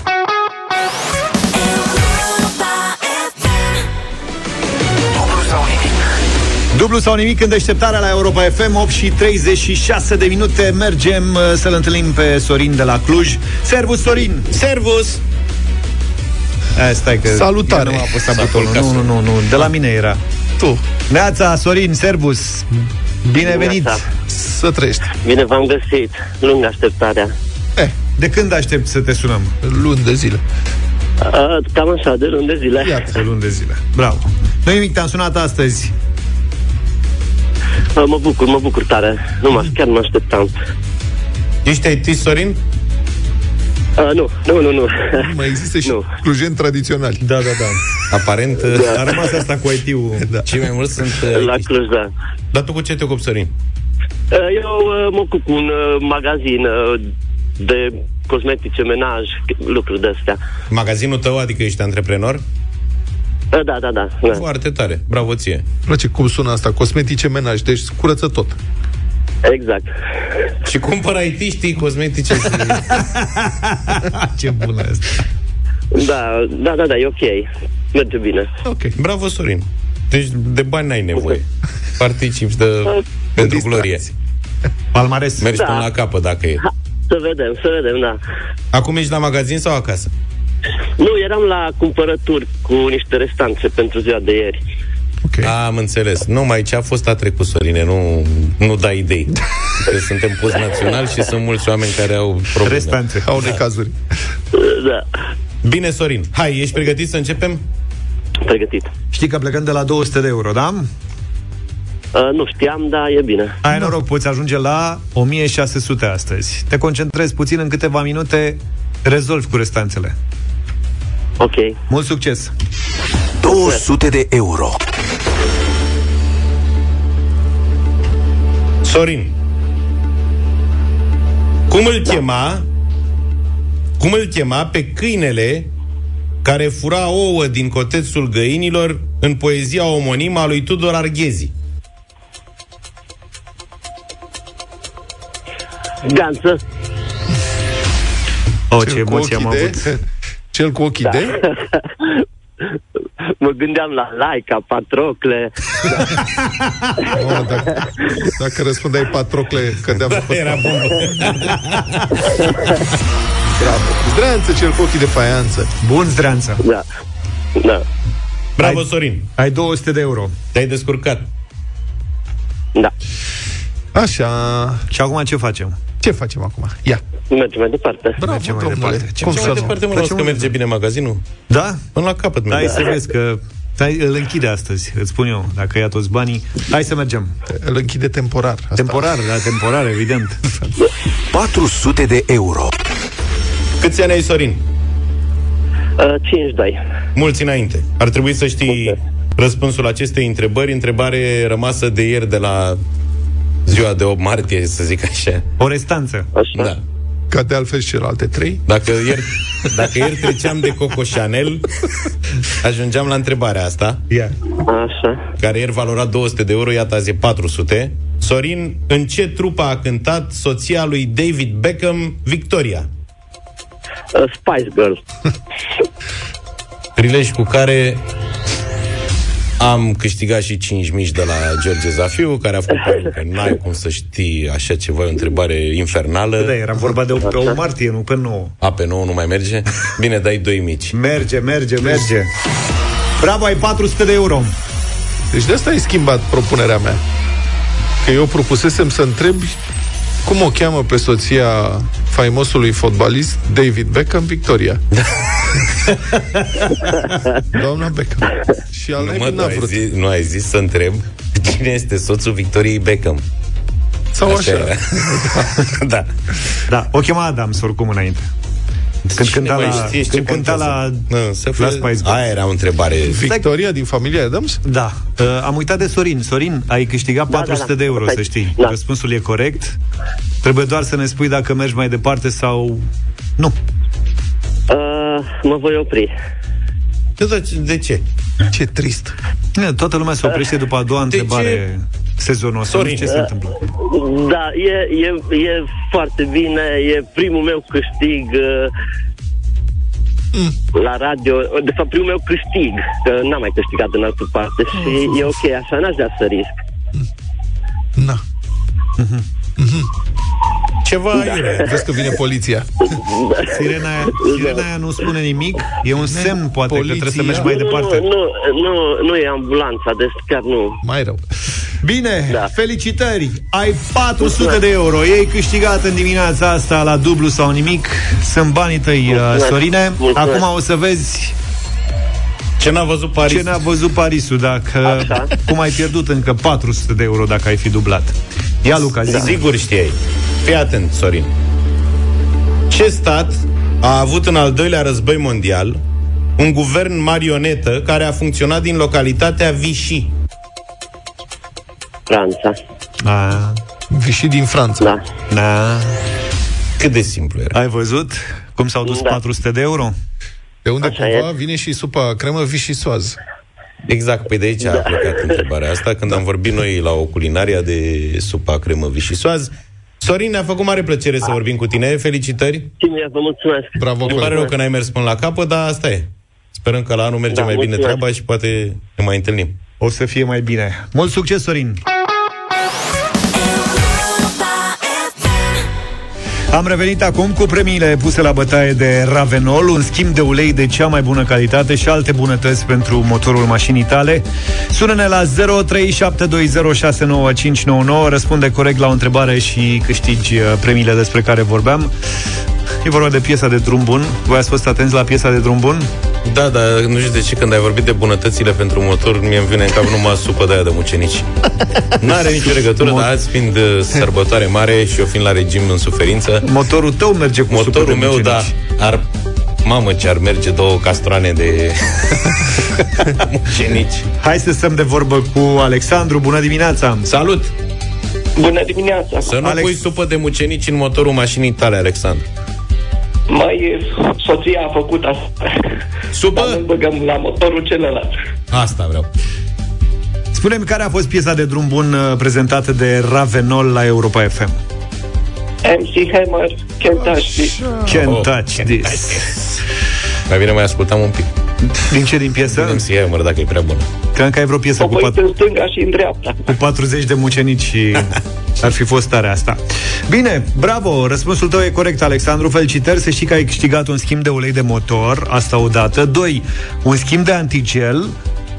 Dublu sau nimic în deșteptarea la Europa FM 8 și 36 de minute Mergem uh, să-l întâlnim pe Sorin de la Cluj Servus, Sorin! Servus! A, stai că Salutare. eu Nu am apăsat S-a butonul. culcat Nu, nu, nu, nu, de la mine era Tu, Neața, Sorin, Servus Bine venit! Neața. să trăiești. Bine v-am găsit. Lungă așteptarea. Eh, De când aștept să te sunăm? luni de zile. A, cam așa, de luni de zile. Iată. De luni de zile Bravo Nu nimic, te-am sunat astăzi A, mă bucur, mă bucur tare. Nu mă, chiar mă așteptam. Ești IT, Sorin? A, nu, nu, nu, nu. Mai există și Nu. clujeni tradiționali. Da, da, da Aparent, uh, A rămas asta cu IT-ul Da. cei mai mulți sunt uh, La IT. Cluj, da. Dar tu cu ce te ocupi, Sorin? A, Eu uh, mă ocup cu un uh, magazin uh, de cosmetice, menaj, lucruri de astea. Magazinul tău, adică ești antreprenor? A, Da, da, da. da. Foarte tare, bravo ție. Îmi place cum sună asta, cosmetice menaj, deci curăță tot. Exact. Și cumpără it știi, cosmetice și... Ce bună asta Da, da, da, da, e ok. Merge bine. Ok. Bravo, Sorin. Deci de bani n-ai nevoie. Participi de, pentru distracție. glorie. Palmares Mergi Da. până la capăt dacă e. Ha, să vedem, să vedem, da. Acum ești la magazin sau acasă? Nu, eram la cumpărături cu niște restanțe pentru ziua de ieri. Okay. Am înțeles. Nu, mai ce a fost a trecut, Sorine, nu, nu da idei. Că suntem post național și sunt mulți oameni care au probleme. Restanțe. Au necazuri. Da. Bine, Sorin. Hai, ești pregătit să începem? Pregătit. Știi că plecăm de la 200 de euro, da? Uh, nu știam, dar e bine. Ai noroc, poți ajunge la 1600 astăzi. Te concentrezi puțin în câteva minute, rezolvi cu restanțele. Ok. Mult succes! 200 de euro. Sorin. Cum îl chema cum îl chema pe câinele care fura ouă din cotețul găinilor în poezia omonimă a lui Tudor Arghezi? Ganță. O, Cel ce cu emoție am ochii de- avut. Cel cu ochii Da. de? mă gândeam la Laica, Patrocle. Oh, dacă, dacă răspundeai Patrocle, cădeam da, Era bun. Bravo. Zdreanță, cel cu ochii de faianță. Bun, Zdreanță. Da. Da. Bravo, Sorin. Ai 200 de euro. Te-ai descurcat. Da. Așa. Și acum ce facem? Ce facem acum? Ia. Mergem mai departe. Bravo, Mergem mai domnule. departe. Cum Ce să mai nu? departe, mă, Facem las că un- merge bine magazinul? Da? Până la capăt Hai merge. să vezi că Hai, îl închide astăzi, îți spun eu, dacă ia toți banii. Hai să mergem. Îl închide temporar. Asta. Temporar, da, temporar, evident. 400 de euro. Câți ani ai, Sorin? Uh, 52. Mulți înainte. Ar trebui să știi răspunsul acestei întrebări, întrebare rămasă de ieri de la ziua de 8 martie, să zic așa. O restanță. Așa. Da. Ca de altfel și celelalte trei. Dacă ieri, dacă ieri treceam de Coco Chanel, ajungeam la întrebarea asta, Ia. Așa. care ieri valora 200 de euro, iată azi e 400. Sorin, în ce trupă a cântat soția lui David Beckham, Victoria? Uh, Spice Girl. Prilej cu care am câștigat și 5 mici de la George Zafiu, care a făcut pariu că n-ai cum să știi așa ceva, e o întrebare infernală. Da, era vorba de 8, pe 8 martie, nu pe 9. A, pe 9 nu mai merge? Bine, dai 2 mici. Merge, merge, merge. Bravo, ai 400 de euro. Deci de asta ai schimbat propunerea mea. Că eu propusesem să întrebi cum o cheamă pe soția faimosului fotbalist David Beckham Victoria. Doamna Beckham. Și al Nu, naibii mă, nu n-a ai, vrut. zis, nu ai zis să întreb cine este soțul Victoriei Beckham. Sau așa. era. da. Da, o chema Adams oricum înainte. Când Cine cânta mai la, știe ce când cânta contează? la, Nu, se la fă- Spice Girls. Aia era o întrebare. Victoria din familia Adams? Da. Uh, am uitat de Sorin. Sorin, ai câștigat Da, 400 da, da. de euro, Perfect. să știi. Da. Răspunsul e corect. Trebuie doar să ne spui dacă mergi mai departe sau nu. Uh, mă voi opri. De, de ce? Ce trist. Ne, Toată lumea se oprește după a doua întrebare sezonul ăsta. Nu Sorin. știu ce se întâmplă. Da, e, e, e foarte bine, e primul meu câștig uh, la radio, de fapt primul meu câștig, că n-am mai câștigat în altă parte și e ok, așa n-aș vrea să risc. Na. Ceva da. iure. Vezi că vine poliția. Sirena aia, sirena aia nu spune nimic. E un semn, poate, că trebuie să Poliția. mergi mai nu, departe. Nu, nu, nu, nu e ambulanța, deci chiar nu. Mai rău. Bine, Da. felicitări! Ai 400 de euro. Ei câștigat în dimineața asta la dublu sau nimic. Sunt banii tăi, uh, Mulțumesc. Sorine. Mulțumesc. Acum o să vezi Ce n-a văzut Paris? ce ne-a văzut Parisul. Dacă, Așa. cum ai pierdut încă 400 de euro dacă ai fi dublat. Ia, Luca, zi. Da. Sigur știai. Fii atent, Sorin. Ce stat a avut în al doilea război mondial un guvern marionetă care a funcționat din localitatea Vichy? Franța. A, Vichy din Franța. Da. na. Cât de simplu era. Ai văzut cum s-au dus Da. 400 de euro? De unde Așa cumva e. vine și supa cremă vișisoază. Exact, pe de aici a plecat întrebarea asta când am vorbit noi la o culinaria de supa cremă vișisoaz. Sorin, ne-a făcut mare plăcere să vorbim cu tine. Felicitări. Și mie vă mulțumesc. Bravo, Îmi pare rău că n-ai mers până la capăt, dar asta e. Sperăm că la anul merge Da, mai bine mulțumesc. treaba și poate ne mai întâlnim. O să fie mai bine. Mult succes, Sorin! Am revenit acum cu premiile puse la bătaie de Ravenol, un schimb de ulei de cea mai bună calitate și alte bunătăți pentru motorul mașinii tale. Sună-ne la 0372069599, răspunde corect la o întrebare și câștigi uh, premiile despre care vorbeam. E vorba de piesa de drum bun. Voi ați fost atenți la piesa de drum bun? Da, dar nu știu de ce când ai vorbit de bunătățile pentru motor, mie îmi vine în cap numai supă de aia de mucenici. N-are nicio legătură, Mo- dar azi fiind uh, sărbătoare mare și eu fiind la regim în suferință, Motorul tău merge cu supă motorul de meu, mucenici. da, ar Mamă, ce ar merge două castroane de mucenici. Hai să stăm de vorbă cu Alexandru. Bună dimineața! Salut! Bună dimineața! Să nu Alex- pui supă de mucenici în motorul mașinii tale, Alexandru. Mai soția a făcut asta. Supă? Dar noi băgăm la motorul celălalt. Asta vreau. Spune-mi care a fost piesa de drum bun uh, prezentată de Ravenol la Europa FM. MC Hammer, Can't Touch This. Can't Oh, touch can't this. Mai bine mai ascultam un pic. Din ce din piesă? Din MC Hammer, dacă e prea bună. Cream că ai vreo piesă O cu, uit pat- în stânga și în dreapta. cu 40 de mucenici și ar fi fost tare asta. Bine, bravo, răspunsul tău e corect, Alexandru. Felicitări, să știi că ai câștigat un schimb de ulei de motor, asta odată. Doi, un schimb de antigel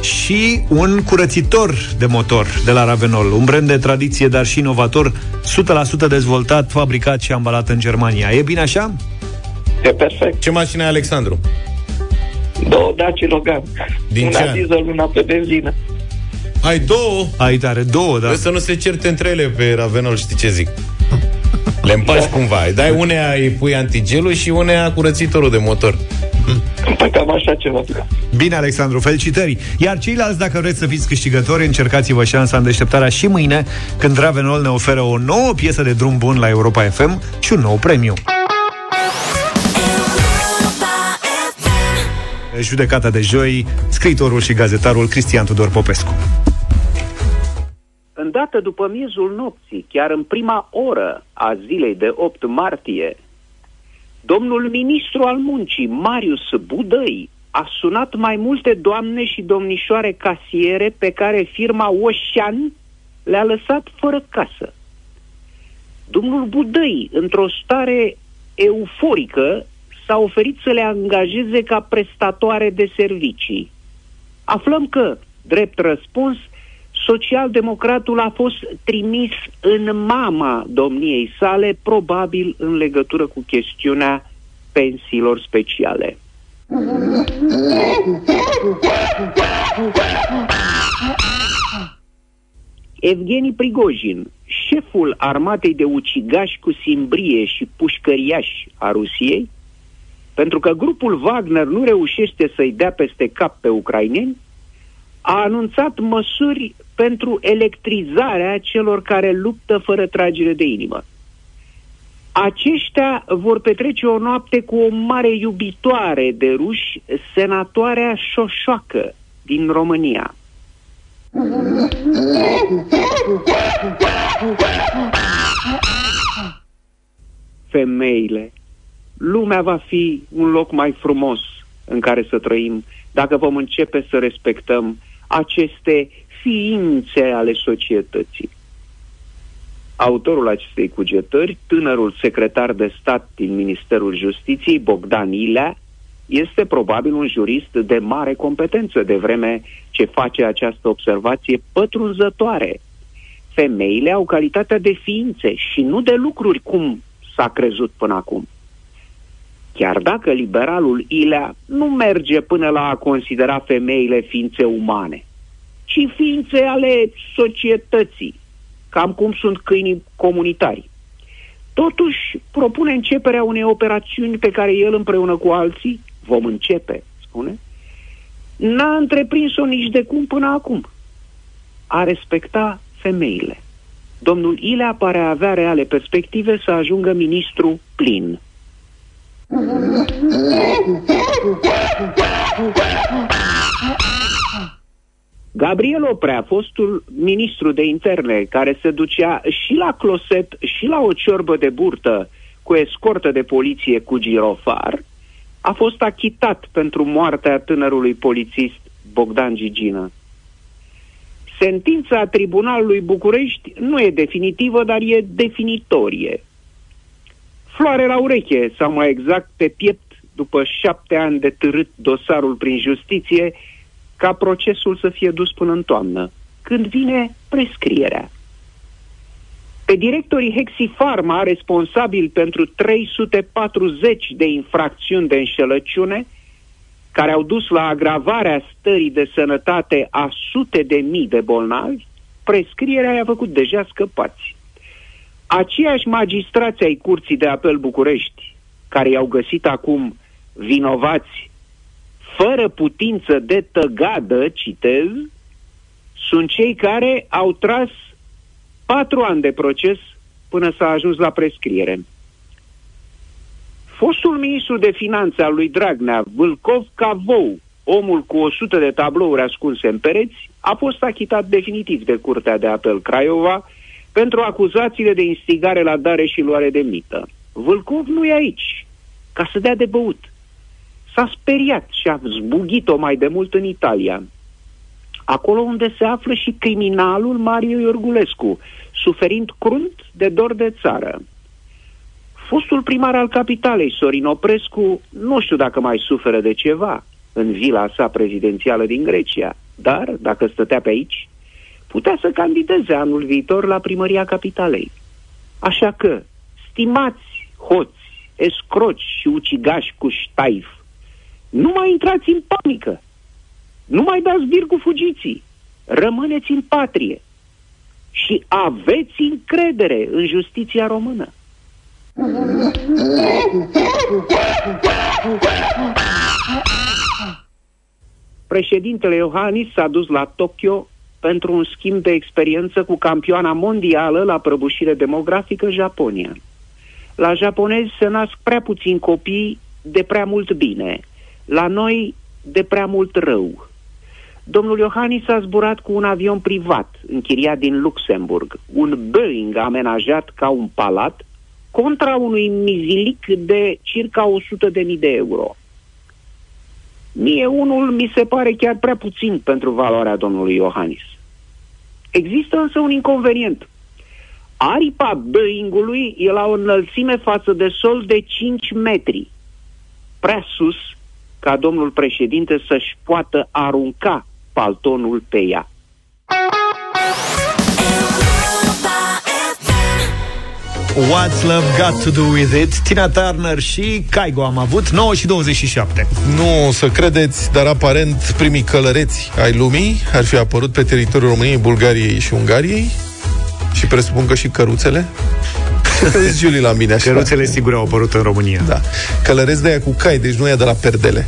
și un curățitor de motor de la Ravenol, un brand de tradiție, dar și inovator, 100% dezvoltat, fabricat și ambalat în Germania. E bine așa? E perfect. Ce mașină ai, Alexandru? Două Daci Logan. Din una ce an? diesel, una pe benzină. Ai două? Ai tare, două, da. Vezi să nu se certe între ele pe Ravenol, știi ce zic? Le împaci da. cumva. Îi dai unea îi pui antigelul și unea curățitorul de motor. Păi cam așa ceva. Bine, Alexandru, felicitări! Iar ceilalți, dacă vreți să fiți câștigători, încercați-vă șansa în deșteptarea și mâine, când Ravenol ne oferă o nouă piesă de drum bun la Europa FM și un nou premiu. Judecata de joi, scriitorul și gazetarul Cristian Tudor Popescu. Îndată după miezul nopții, chiar în prima oră a zilei de 8 martie, domnul ministru al muncii, Marius Budăi, a sunat mai multe doamne și domnișoare casiere pe care firma Oșan le-a lăsat fără casă. Domnul Budăi, într-o stare euforică, s-a oferit să le angajeze ca prestatoare de servicii. Aflăm că, drept răspuns, socialdemocratul a fost trimis în mama domniei sale, probabil în legătură cu chestiunea pensiilor speciale. Evgeni Prigojin, șeful armatei de ucigași cu simbrie și pușcăriași a Rusiei, pentru că grupul Wagner nu reușește să-i dea peste cap pe ucraineni, a anunțat măsuri pentru electrizarea celor care luptă fără tragere de inimă. Aceștia vor petrece o noapte cu o mare iubitoare de ruși, senatoarea Șoșoacă din România. Femeile, lumea va fi un loc mai frumos în care să trăim dacă vom începe să respectăm aceste ființe ale societății. Autorul acestei cugetări, tânărul secretar de stat din Ministerul Justiției, Bogdan Ilea, este probabil un jurist de mare competență, de vreme ce face această observație pătrunzătoare. Femeile au calitatea de ființe și nu de lucruri, cum s-a crezut până acum. Chiar dacă liberalul Ilea nu merge până la a considera femeile ființe umane, ci ființe ale societății, cam cum sunt câinii comunitari. Totuși, propune începerea unei operațiuni pe care el împreună cu alții, vom începe, spune, n-a întreprins-o nici de cum până acum. A respecta femeile. Domnul Ilea pare a avea reale perspective să ajungă ministru plin. Gabriel Oprea, fostul ministru de interne, care se ducea și la closet și la o ciorbă de burtă cu escortă de poliție cu girofar, a fost achitat pentru moartea tânărului polițist Bogdan Gigină. Sentința Tribunalului București nu e definitivă, dar e definitorie. Floare la ureche, sau mai exact pe piept, după șapte ani de târât dosarul prin justiție, ca procesul să fie dus până în toamnă, când vine prescrierea. Pe directorii Hexifarma, responsabil pentru 340 de infracțiuni de înșelăciune, care au dus la agravarea stării de sănătate a sute de mii de bolnavi, prescrierea i-a făcut deja scăpați. Aceiași magistrați ai Curții de Apel București, care i-au găsit acum vinovați fără putință de tăgadă, citez, sunt cei care au tras patru ani de proces până s-a ajuns la prescriere. Fostul ministru de finanțe al lui Dragnea, Vâlcov Cavou, omul cu 100 de tablouri ascunse în pereți, a fost achitat definitiv de Curtea de Apel Craiova pentru acuzațiile de instigare la dare și luare de mită. Vâlcov nu e aici, ca să dea de băut. S-a speriat și a zbugit-o mai de mult în Italia. Acolo unde se află și criminalul Mario Iorgulescu, suferind crunt de dor de țară. Fostul primar al capitalei, Sorin Oprescu, nu știu dacă mai suferă de ceva în vila sa prezidențială din Grecia, dar, dacă stătea pe aici, putea să candideze anul viitor la primăria capitalei. Așa că, stimați hoți, escroci și ucigași cu ștaif, nu mai intrați în panică, nu mai dați bir cu fugiții, rămâneți în patrie și aveți încredere în justiția română. Președintele Iohannis s-a dus la Tokyo pentru un schimb de experiență cu campioana mondială la prăbușire demografică Japonia. La japonezi se nasc prea puțini copii de prea mult bine, la noi de prea mult rău. Domnul Iohannis a zburat cu un avion privat închiriat din Luxemburg, un Boeing amenajat ca un palat, contra unui mizilic de circa 100.000 de euro. Mie unul mi se pare chiar prea puțin pentru valoarea domnului Iohannis. Există însă un inconvenient. Aripa Boeingului e la o înălțime față de sol de 5 metri. Prea sus ca domnul președinte să-și poată arunca paltonul pe ea. What's Love Got To Do With It Tina Turner și Caigo am avut 9 și 27 Nu să credeți, dar aparent primii călăreți ai lumii ar fi apărut pe teritoriul României, Bulgariei și Ungariei și presupun că și căruțele. Ce zici, Julie, la mine așa? Căruțele sigur au apărut în România Da. Călăreți de aia cu cai, deci nu e de la perdele.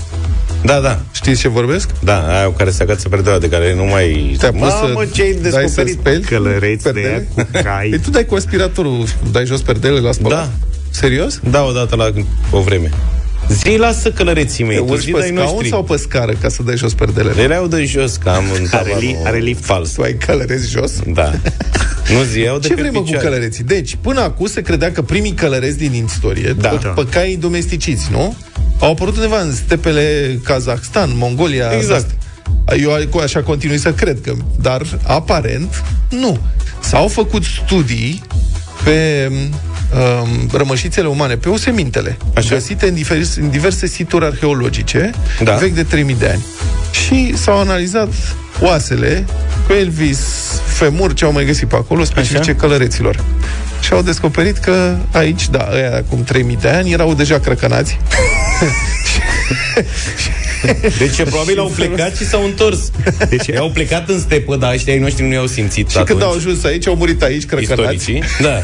Da, da. Știți ce vorbesc? Da, aia cu care se agață perdeaua, de care nu mai... Te-a pus Mamă, să ce ai dai să descoperit? speli Călăreți de perdele? aia cu cai Păi tu dai cu aspiratorul, dai jos perdele la spălat? Da. Serios? Da, odată la o vreme. Zi, lasă călăreții mei, Te tu urci zi pe dai scaun noștri. sau pe scară ca să dai jos perdelele? Erau de jos, că am în Are, li, tavanul are lift fals. Tu ai călăreți jos? Da. Nu zi, iau de Ce pe vrei mă cu picioare. călăreții? Deci, până acum se credea că primii călăreți din istorie, Da. pe, pe cai domesticiți, nu? Au apărut undeva în stepele Kazahstan, Mongolia. Exact. astea. Eu a- așa continui să cred că, dar aparent nu. S-au făcut studii pe um, rămășițele umane, pe osemintele, Așa. găsite în diverse, în diverse situri arheologice, Da. vechi de 3000 de ani. Și s-au analizat oasele, pelvis, femur, ce au mai găsit pe acolo, specifice Așa. călăreților. Și au descoperit că aici, da, ăia acum 3000 de ani, erau deja crăcănați. Deci probabil au plecat și s-au întors. Deci au plecat în stepă, dar ăștia ai noștri nu i-au simțit Și când au ajuns aici, au murit aici crăcănați. istoricii. Da.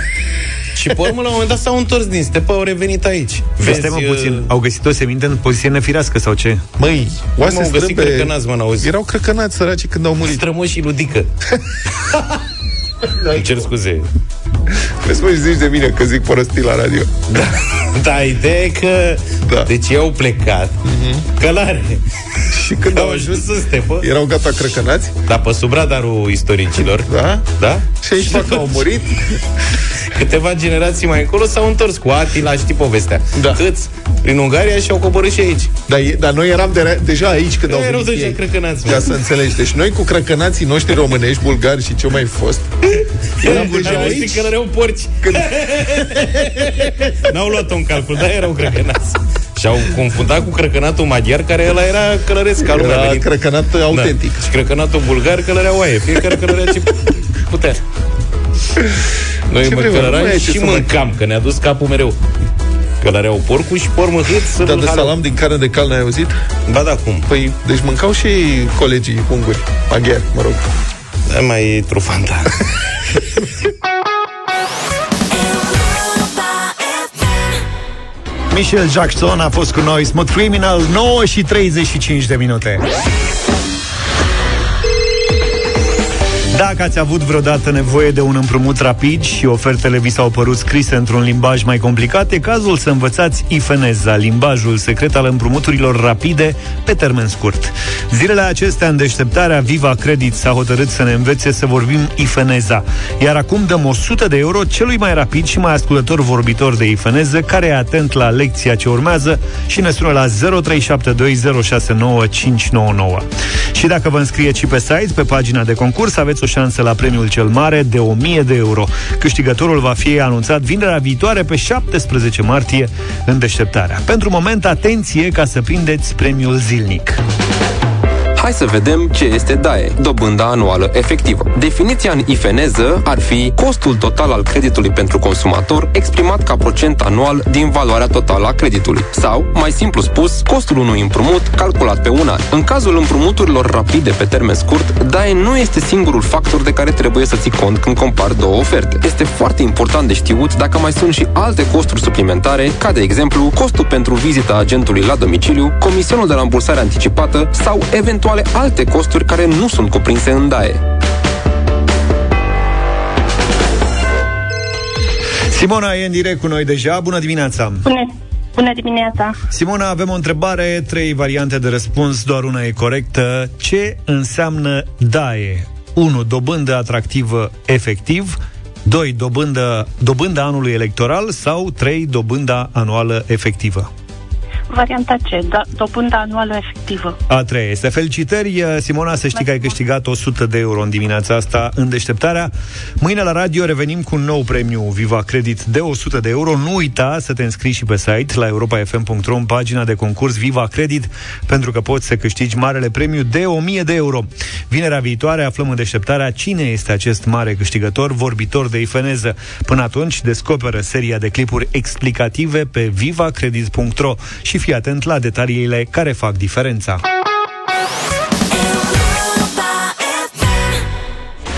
Și pe urmă, la un moment dat, s-au întors din stepă, au revenit aici. Vezi, Stai mă uh, puțin, au găsit o seminte în poziție nefirească sau ce? Măi, oase M-au găsit strâmbe... crăcănați, mă, n-auzi. Erau crăcănați săraci când au murit. Strămoșii ludică. Îmi cer scuze. Vezi, mă, zici de mine că zic prostii la radio. Da, ideea e că... Da. Deci ei au plecat. Călare. Și când Au ajuns în stepă. Erau gata crăcănați, Dar pe sub radarul istoricilor. da? Da? Și aici fac au murit. Câteva generații mai încolo s-au întors cu Atila, știi povestea. Da. Câți prin Ungaria și au coborât și aici. Dar, e, dar noi eram de, deja aici când Nu au erau venit deja ei. crăcănați, mă. Ca să înțelegi. Deci noi cu crăcănații noștri românești, bulgari și ce mai fost, eram deja Ai aici. văzut că erau porci. Când... N-au luat-o în calcul, dar erau crăcănați. Și-au confundat cu crăcănatul maghiar, care ăla era călăresc ca lumea. Era venit. crăcănat autentic. Da. Și crăcănatul bulgar călărea oaie. Fiecare călărea ce putea. Noi Ce mă vreme, nu mai e călăram ce și să mai- mâncam, că ne-a dus capul mereu. Călăreau porcul și pormă hât să Dar de nu salam din carne de cal n-ai auzit? Ba da, cum? Păi, deci mâncau și colegii unguri, maghiari, mă rog. Da, mai trufanta. Michel Jackson a fost cu noi Smooth Criminal 9 și 35 de minute Dacă ați avut vreodată nevoie de un împrumut rapid și ofertele vi s-au părut scrise într-un limbaj mai complicat, e cazul să învățați IFENEZA, limbajul secret al împrumuturilor rapide pe termen scurt. Zilele acestea, în deșteptarea Viva Credit s-a hotărât să ne învețe să vorbim IFENEZA, iar acum dăm 100 de euro celui mai rapid și mai ascultător vorbitor de IFENEZă, care e atent la lecția ce urmează și ne sună la 0372069599. Și dacă vă înscrieți și pe site, pe pagina de concurs, aveți o șansă la premiul cel mare de 1000 de euro. Câștigătorul va fi anunțat vinerea viitoare pe 17 martie în deșteptarea. Pentru moment, atenție ca să prindeți premiul zilnic. Hai să vedem ce este DAE, dobânda anuală efectivă. Definiția în ifeneză ar fi costul total al creditului pentru consumator exprimat ca procent anual din valoarea totală a creditului. Sau, mai simplu spus, costul unui împrumut calculat pe un an. În cazul împrumuturilor rapide pe termen scurt, DAE nu este singurul factor de care trebuie să ții cont când compari două oferte. Este foarte important de știut dacă mai sunt și alte costuri suplimentare, ca de exemplu costul pentru vizita agentului la domiciliu, comisionul de rambursare anticipată sau eventuale alte costuri care nu sunt cuprinse în DAE. Simona e în direct cu noi deja. Bună dimineața! Bună, bună dimineața! Simona, avem o întrebare, trei variante de răspuns, doar una e corectă. Ce înseamnă DAE? 1. Dobândă atractivă efectiv 2. Dobândă, dobânda anului electoral sau 3. Dobânda anuală efectivă? Varianta C, da, dobânda anuală efectivă. A treia este. Felicitări, Simona, să știi că ai câștigat 100 de euro în dimineața asta în deșteptarea. Mâine la radio revenim cu un nou premiu Viva Credit de 100 de euro. Nu uita să te înscrii și pe site la europa.fm.ro în pagina de concurs Viva Credit pentru că poți să câștigi marele premiu de 1000 de euro. Vinerea viitoare aflăm în deșteptarea cine este acest mare câștigător, vorbitor de ifeneză. Până atunci, descoperă seria de clipuri explicative pe vivacredit.ro și fii atent la detaliile care fac diferența.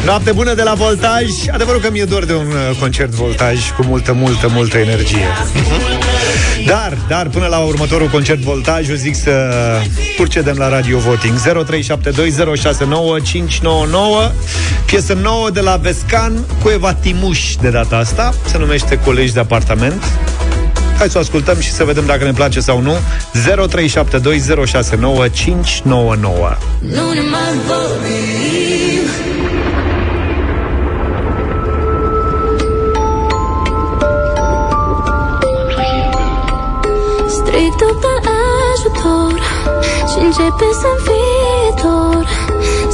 Noapte bună de la Voltaj. Adevărul că mi-e dor de un uh, concert Voltaj Cu multă, multă, multă energie. Dar, dar până la următorul concert Voltaj Eu zic să procedem la Radio Voting. 0372069599 Piesă nouă de la Vescan Cu Eva Timuș de data asta. Se numește Colegi de apartament Hai să o ascultăm și să vedem dacă ne place sau nu. 0372069599 Nu ne mai vorbim. Strig după ajutor Și începe să-mi fie dor.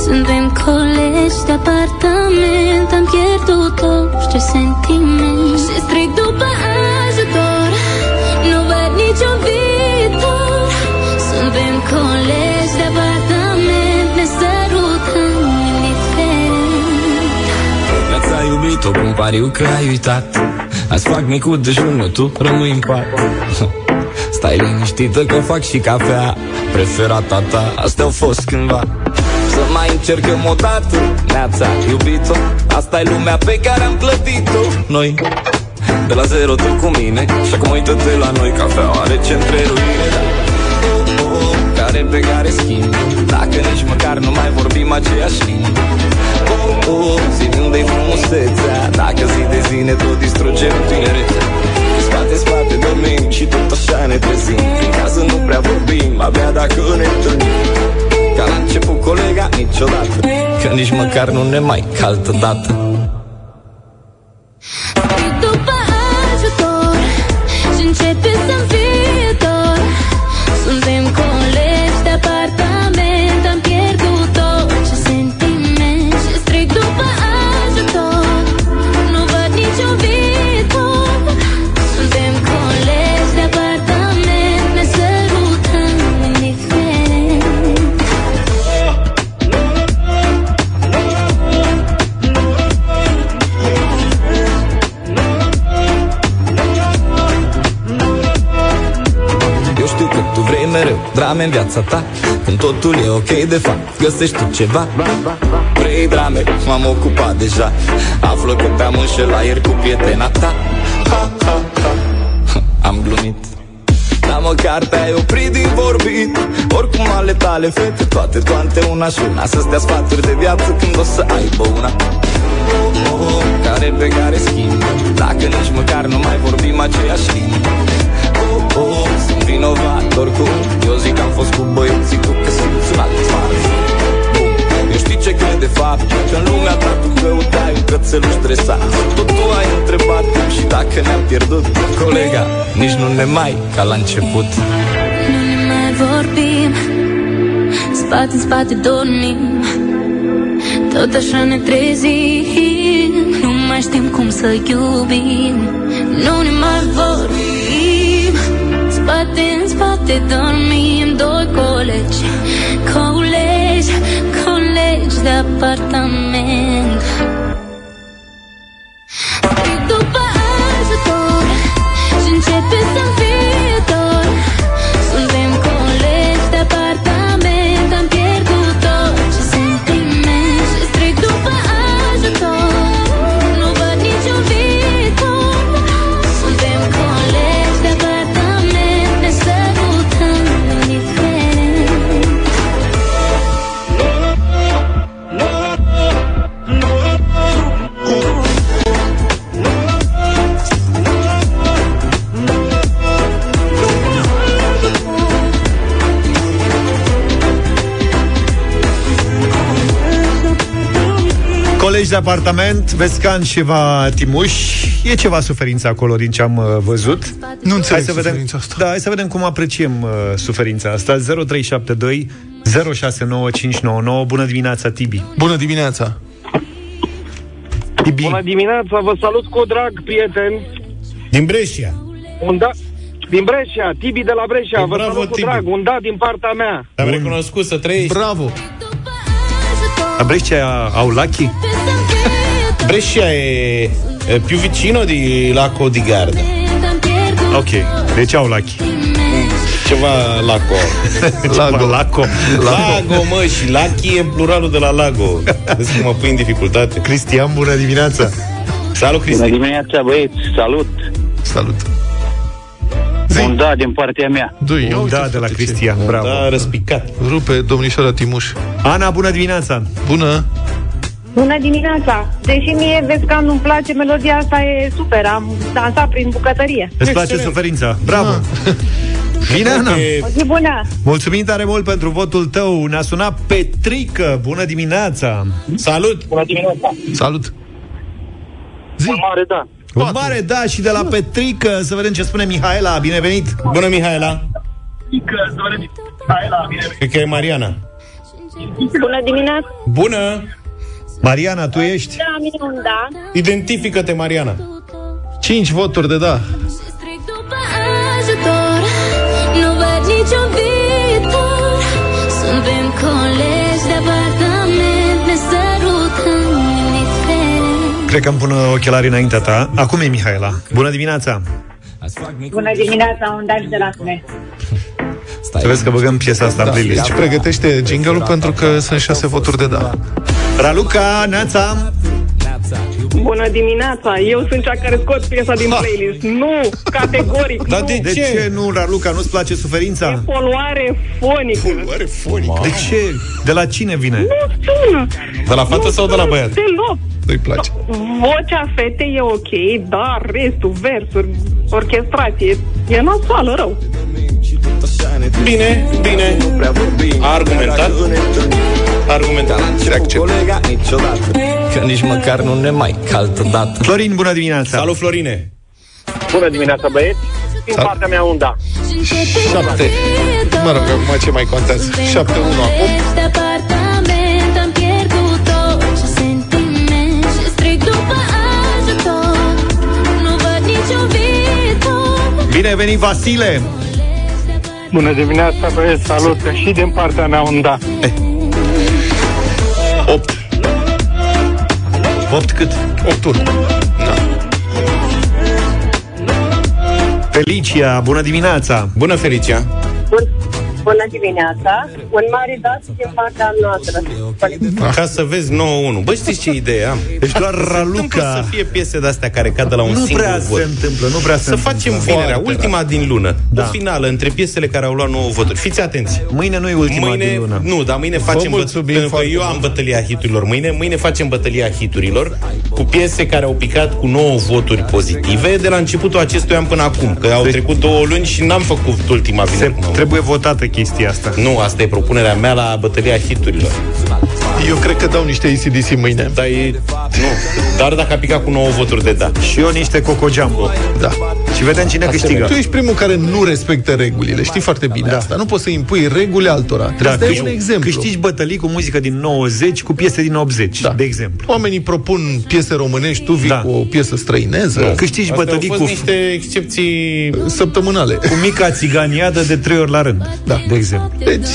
Suntem colegi de apartament Am pierdut orice sentiment. Și strig după ajutor Nu văd niciun viitor Suntem colegi de apartament Ne sărutăm indiferent. Viața ai iubit-o, cum pariu că ai uitat. Azi fac micul dejun, nu tu rămâi în pat. Stai liniștită că fac și cafea. Preferata ta, astea au fost cândva. Să mai încercăm o dată Neața, iubit-o. Asta e lumea pe care am clădit-o Noi de la zero tu cu mine. Și acum uită-te la noi Cafeaua rece între ruine. Da. oh, oh, Care pe care schimb. Dacă nici măcar nu mai vorbim aceeași limbă. Oh, oh, Zi unde-i frumusețea. Dacă zi de zi ne tot distrugem tinerețea. Că spate, spate dormim și tot așa ne trezim. Prin casă nu prea vorbim, abia dacă ne întâlnim. Ca la început colega niciodată. Că nici măcar nu ne mai caltă dată drame în viața ta Când totul e ok de fapt Găsești tu ceva. Vrei drame, m-am ocupat deja Află că te-am înșelat ieri cu prietena ta. Ha, ha, ha. Am glumit. Dar măcar te-ai oprit din vorbit. Oricum ale tale fete Toate, toate una și una Să stea sfaturi de viață când o să aibă una. Oh, oh, oh, Care pe care schimb Dacă nici măcar nu mai vorbim aceeași limbă. oh, oh, Sunt vinovat oricum. Eu zic că am fost cu băieții Tu că simți un alt parfum eu știi ce cred de fapt? Că în lumea ta tu căutai un cățeluș stresat Tot tu ai întrebat Și dacă ne-am pierdut. Colega, nici nu ne mai ca la început. Nu ne mai vorbim. Spate în spate dormim. Tot așa ne trezim. Nu mai știm cum să iubim. Nu ne mai vorbim Spate în spate dormim Doi colegi. Colegi, colegi de apartament de apartament, Vescan și va Timuș E ceva suferință acolo din ce am uh, văzut Nu înțeleg hai să vedem, suferința asta. Da, hai să vedem cum apreciem uh, suferința asta 0372 069599 Bună dimineața, Tibi Bună dimineața Tibi Bună dimineața, vă salut cu drag, prieteni. Din Brescia. Un da... Din Brescia, Tibi de la Brescia, E vă bravo, salut cu Tibi. drag, un da din partea mea. Te-am recunoscut să trăiești. Bravo! La Brescia au Lucky? Brescia e, e più vicino di Laco di Garda. Ok, deci au Lucky Ceva Laco. Lago. Laco. Lago, mă, și Lucky e pluralul de la Lago. Vezi cum mă pui în dificultate. Cristian, bună dimineața! Salut, Cristi! Bună dimineața, băieți, salut! Salut! Un da din partea mea. Doi, Un da de la Cristian, bravo Da, răspicat. Rupe domnișoara Timuș. Ana, bună dimineața! Bună! Bună dimineața! Deși mie vezi că nu-mi place melodia asta, e super. Am dansat prin bucătărie. Îți place suferința? Bravo! Bine, Ana! O zi bună! Mulțumim tare mult pentru votul tău. Ne-a sunat Petrică. Bună dimineața! Salut! Bună dimineața! Salut! Zi. Un mare da. Un mare da și de la Petrică. Să vedem ce spune Mihaela. Bine venit! Bună, Mihaela! Hai la bine. Cred că e Mariana. Bună dimineața! Bună! Mariana, tu ești? Da, mine un da. Identifică-te, Mariana. 5 voturi de da. ajutor Nu văd niciun viitor Suntem colegi de apartament Ne sărutăm indiferent Cred că îmi pun ochelarii înaintea ta. Acum e Mihaela. Bună dimineața! Bună dimineața, un da și de la tine. Să vezi că băgăm piesa asta în playlist. Deci pregătește jingle pentru că sunt 6 voturi de da. Raluca, Neața! Bună dimineața! Eu sunt cea care scot piesa din playlist. Nu, categoric, Dar nu. de, de ce nu, Raluca? Nu-ți place suferința? Poluare fonică. Poluare fonică? De ce? De la cine vine? Nu sună. De la fată Nu sau de la sună băiat? Deloc. Nu-i place. Vocea fetei e ok, dar restul, versuri, orchestrație, e nasoală rău. Bine, bine. Argumentat. Argumentat. Colega niciodată Că nici măcar nu ne mai ca altă dată Florin, bună dimineața! Salut, Florine! Bună dimineața, băieți. Din Salut. partea mea un da. 7. Mă rog, acum ce mai contează? 7-1 acum. de apartament Am pierdut tot ce sentiment Și strig după ajutor Nu văd niciun viitor Bine ai venit, Vasile! Bună dimineața, băieți, salut! Și din partea mea un da. 8 8 cât? 8 1. Da. Felicia, bună dimineața! Bună, Felicia! Bună dimineața. Un mare dat din partea noastră. Ca să vezi 9-1. Bă, știți ce idee am? Deci doar Se Raluca- întâmplă să fie piese de-astea care cad de la un Nu singur prea vot. se întâmplă, nu prea se Să întâmplă. facem vinerea, Foarte ultima rar. din lună. Da. O finală între piesele care au luat 9 voturi. Fiți atenți. Mâine nu e ultima mâine, din lună. Nu, dar mâine Vă facem bă- mulțumim pentru că foarte eu am mult. bătălia hiturilor. Mâine, mâine facem bătălia hiturilor cu piese care au picat cu 9 voturi pozitive de la începutul acestui an până acum. Că au trecut două luni și n-am făcut ultima vineri. Se, cum am trebuie votată chestia asta. Nu, asta e propunerea mea la bătălia hiturilor. Eu cred că dau niște ACDC mâine. Dar e... Nu, dar dacă a picat cu 9 voturi de da. Și eu niște Coco Jumbo. Da. Și vedem cine câștigă. Tu ești primul care nu respectă regulile. Știi foarte bine da. asta. Nu poți să impui reguli altora. Trebuie să dai câștigi- un exemplu. Câștigi bătălii cu muzică din 90 cu piese din 80, da. de exemplu. Oamenii propun piese românești, tu vii da. cu o piesă străineză. Nu. Câștigi Astea bătălii au fost cu- niște excepții săptămânale. Cu mica țiganiadă de trei ori la rând, da. de exemplu. Deci,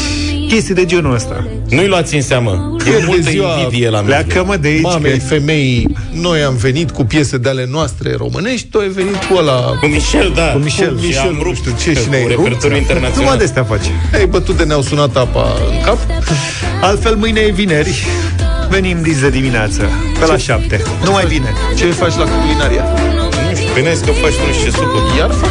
chestii de genul ăsta. Nu-i luați în seamă. E Ieri de multă ziua invidie la mine. Pleacă mă de aici. mamei, că- femei, noi am venit cu piese de ale noastre românești, tu ai venit cu ăla... Cu Michel, da. Cu Michel, Cu Michel, și am nu rupt știu ce, și cu ne-ai rupt. repertoriu internațional. Numai de astea face. Ai bătut de ne-au sunat apa în cap. Altfel, mâine e vineri. Venim dis de dimineață, pe la 7. Nu mai bine. Ce faci la culinaria? Nu știu, bine că faci tu nu știu ce sucuri. Iar fac.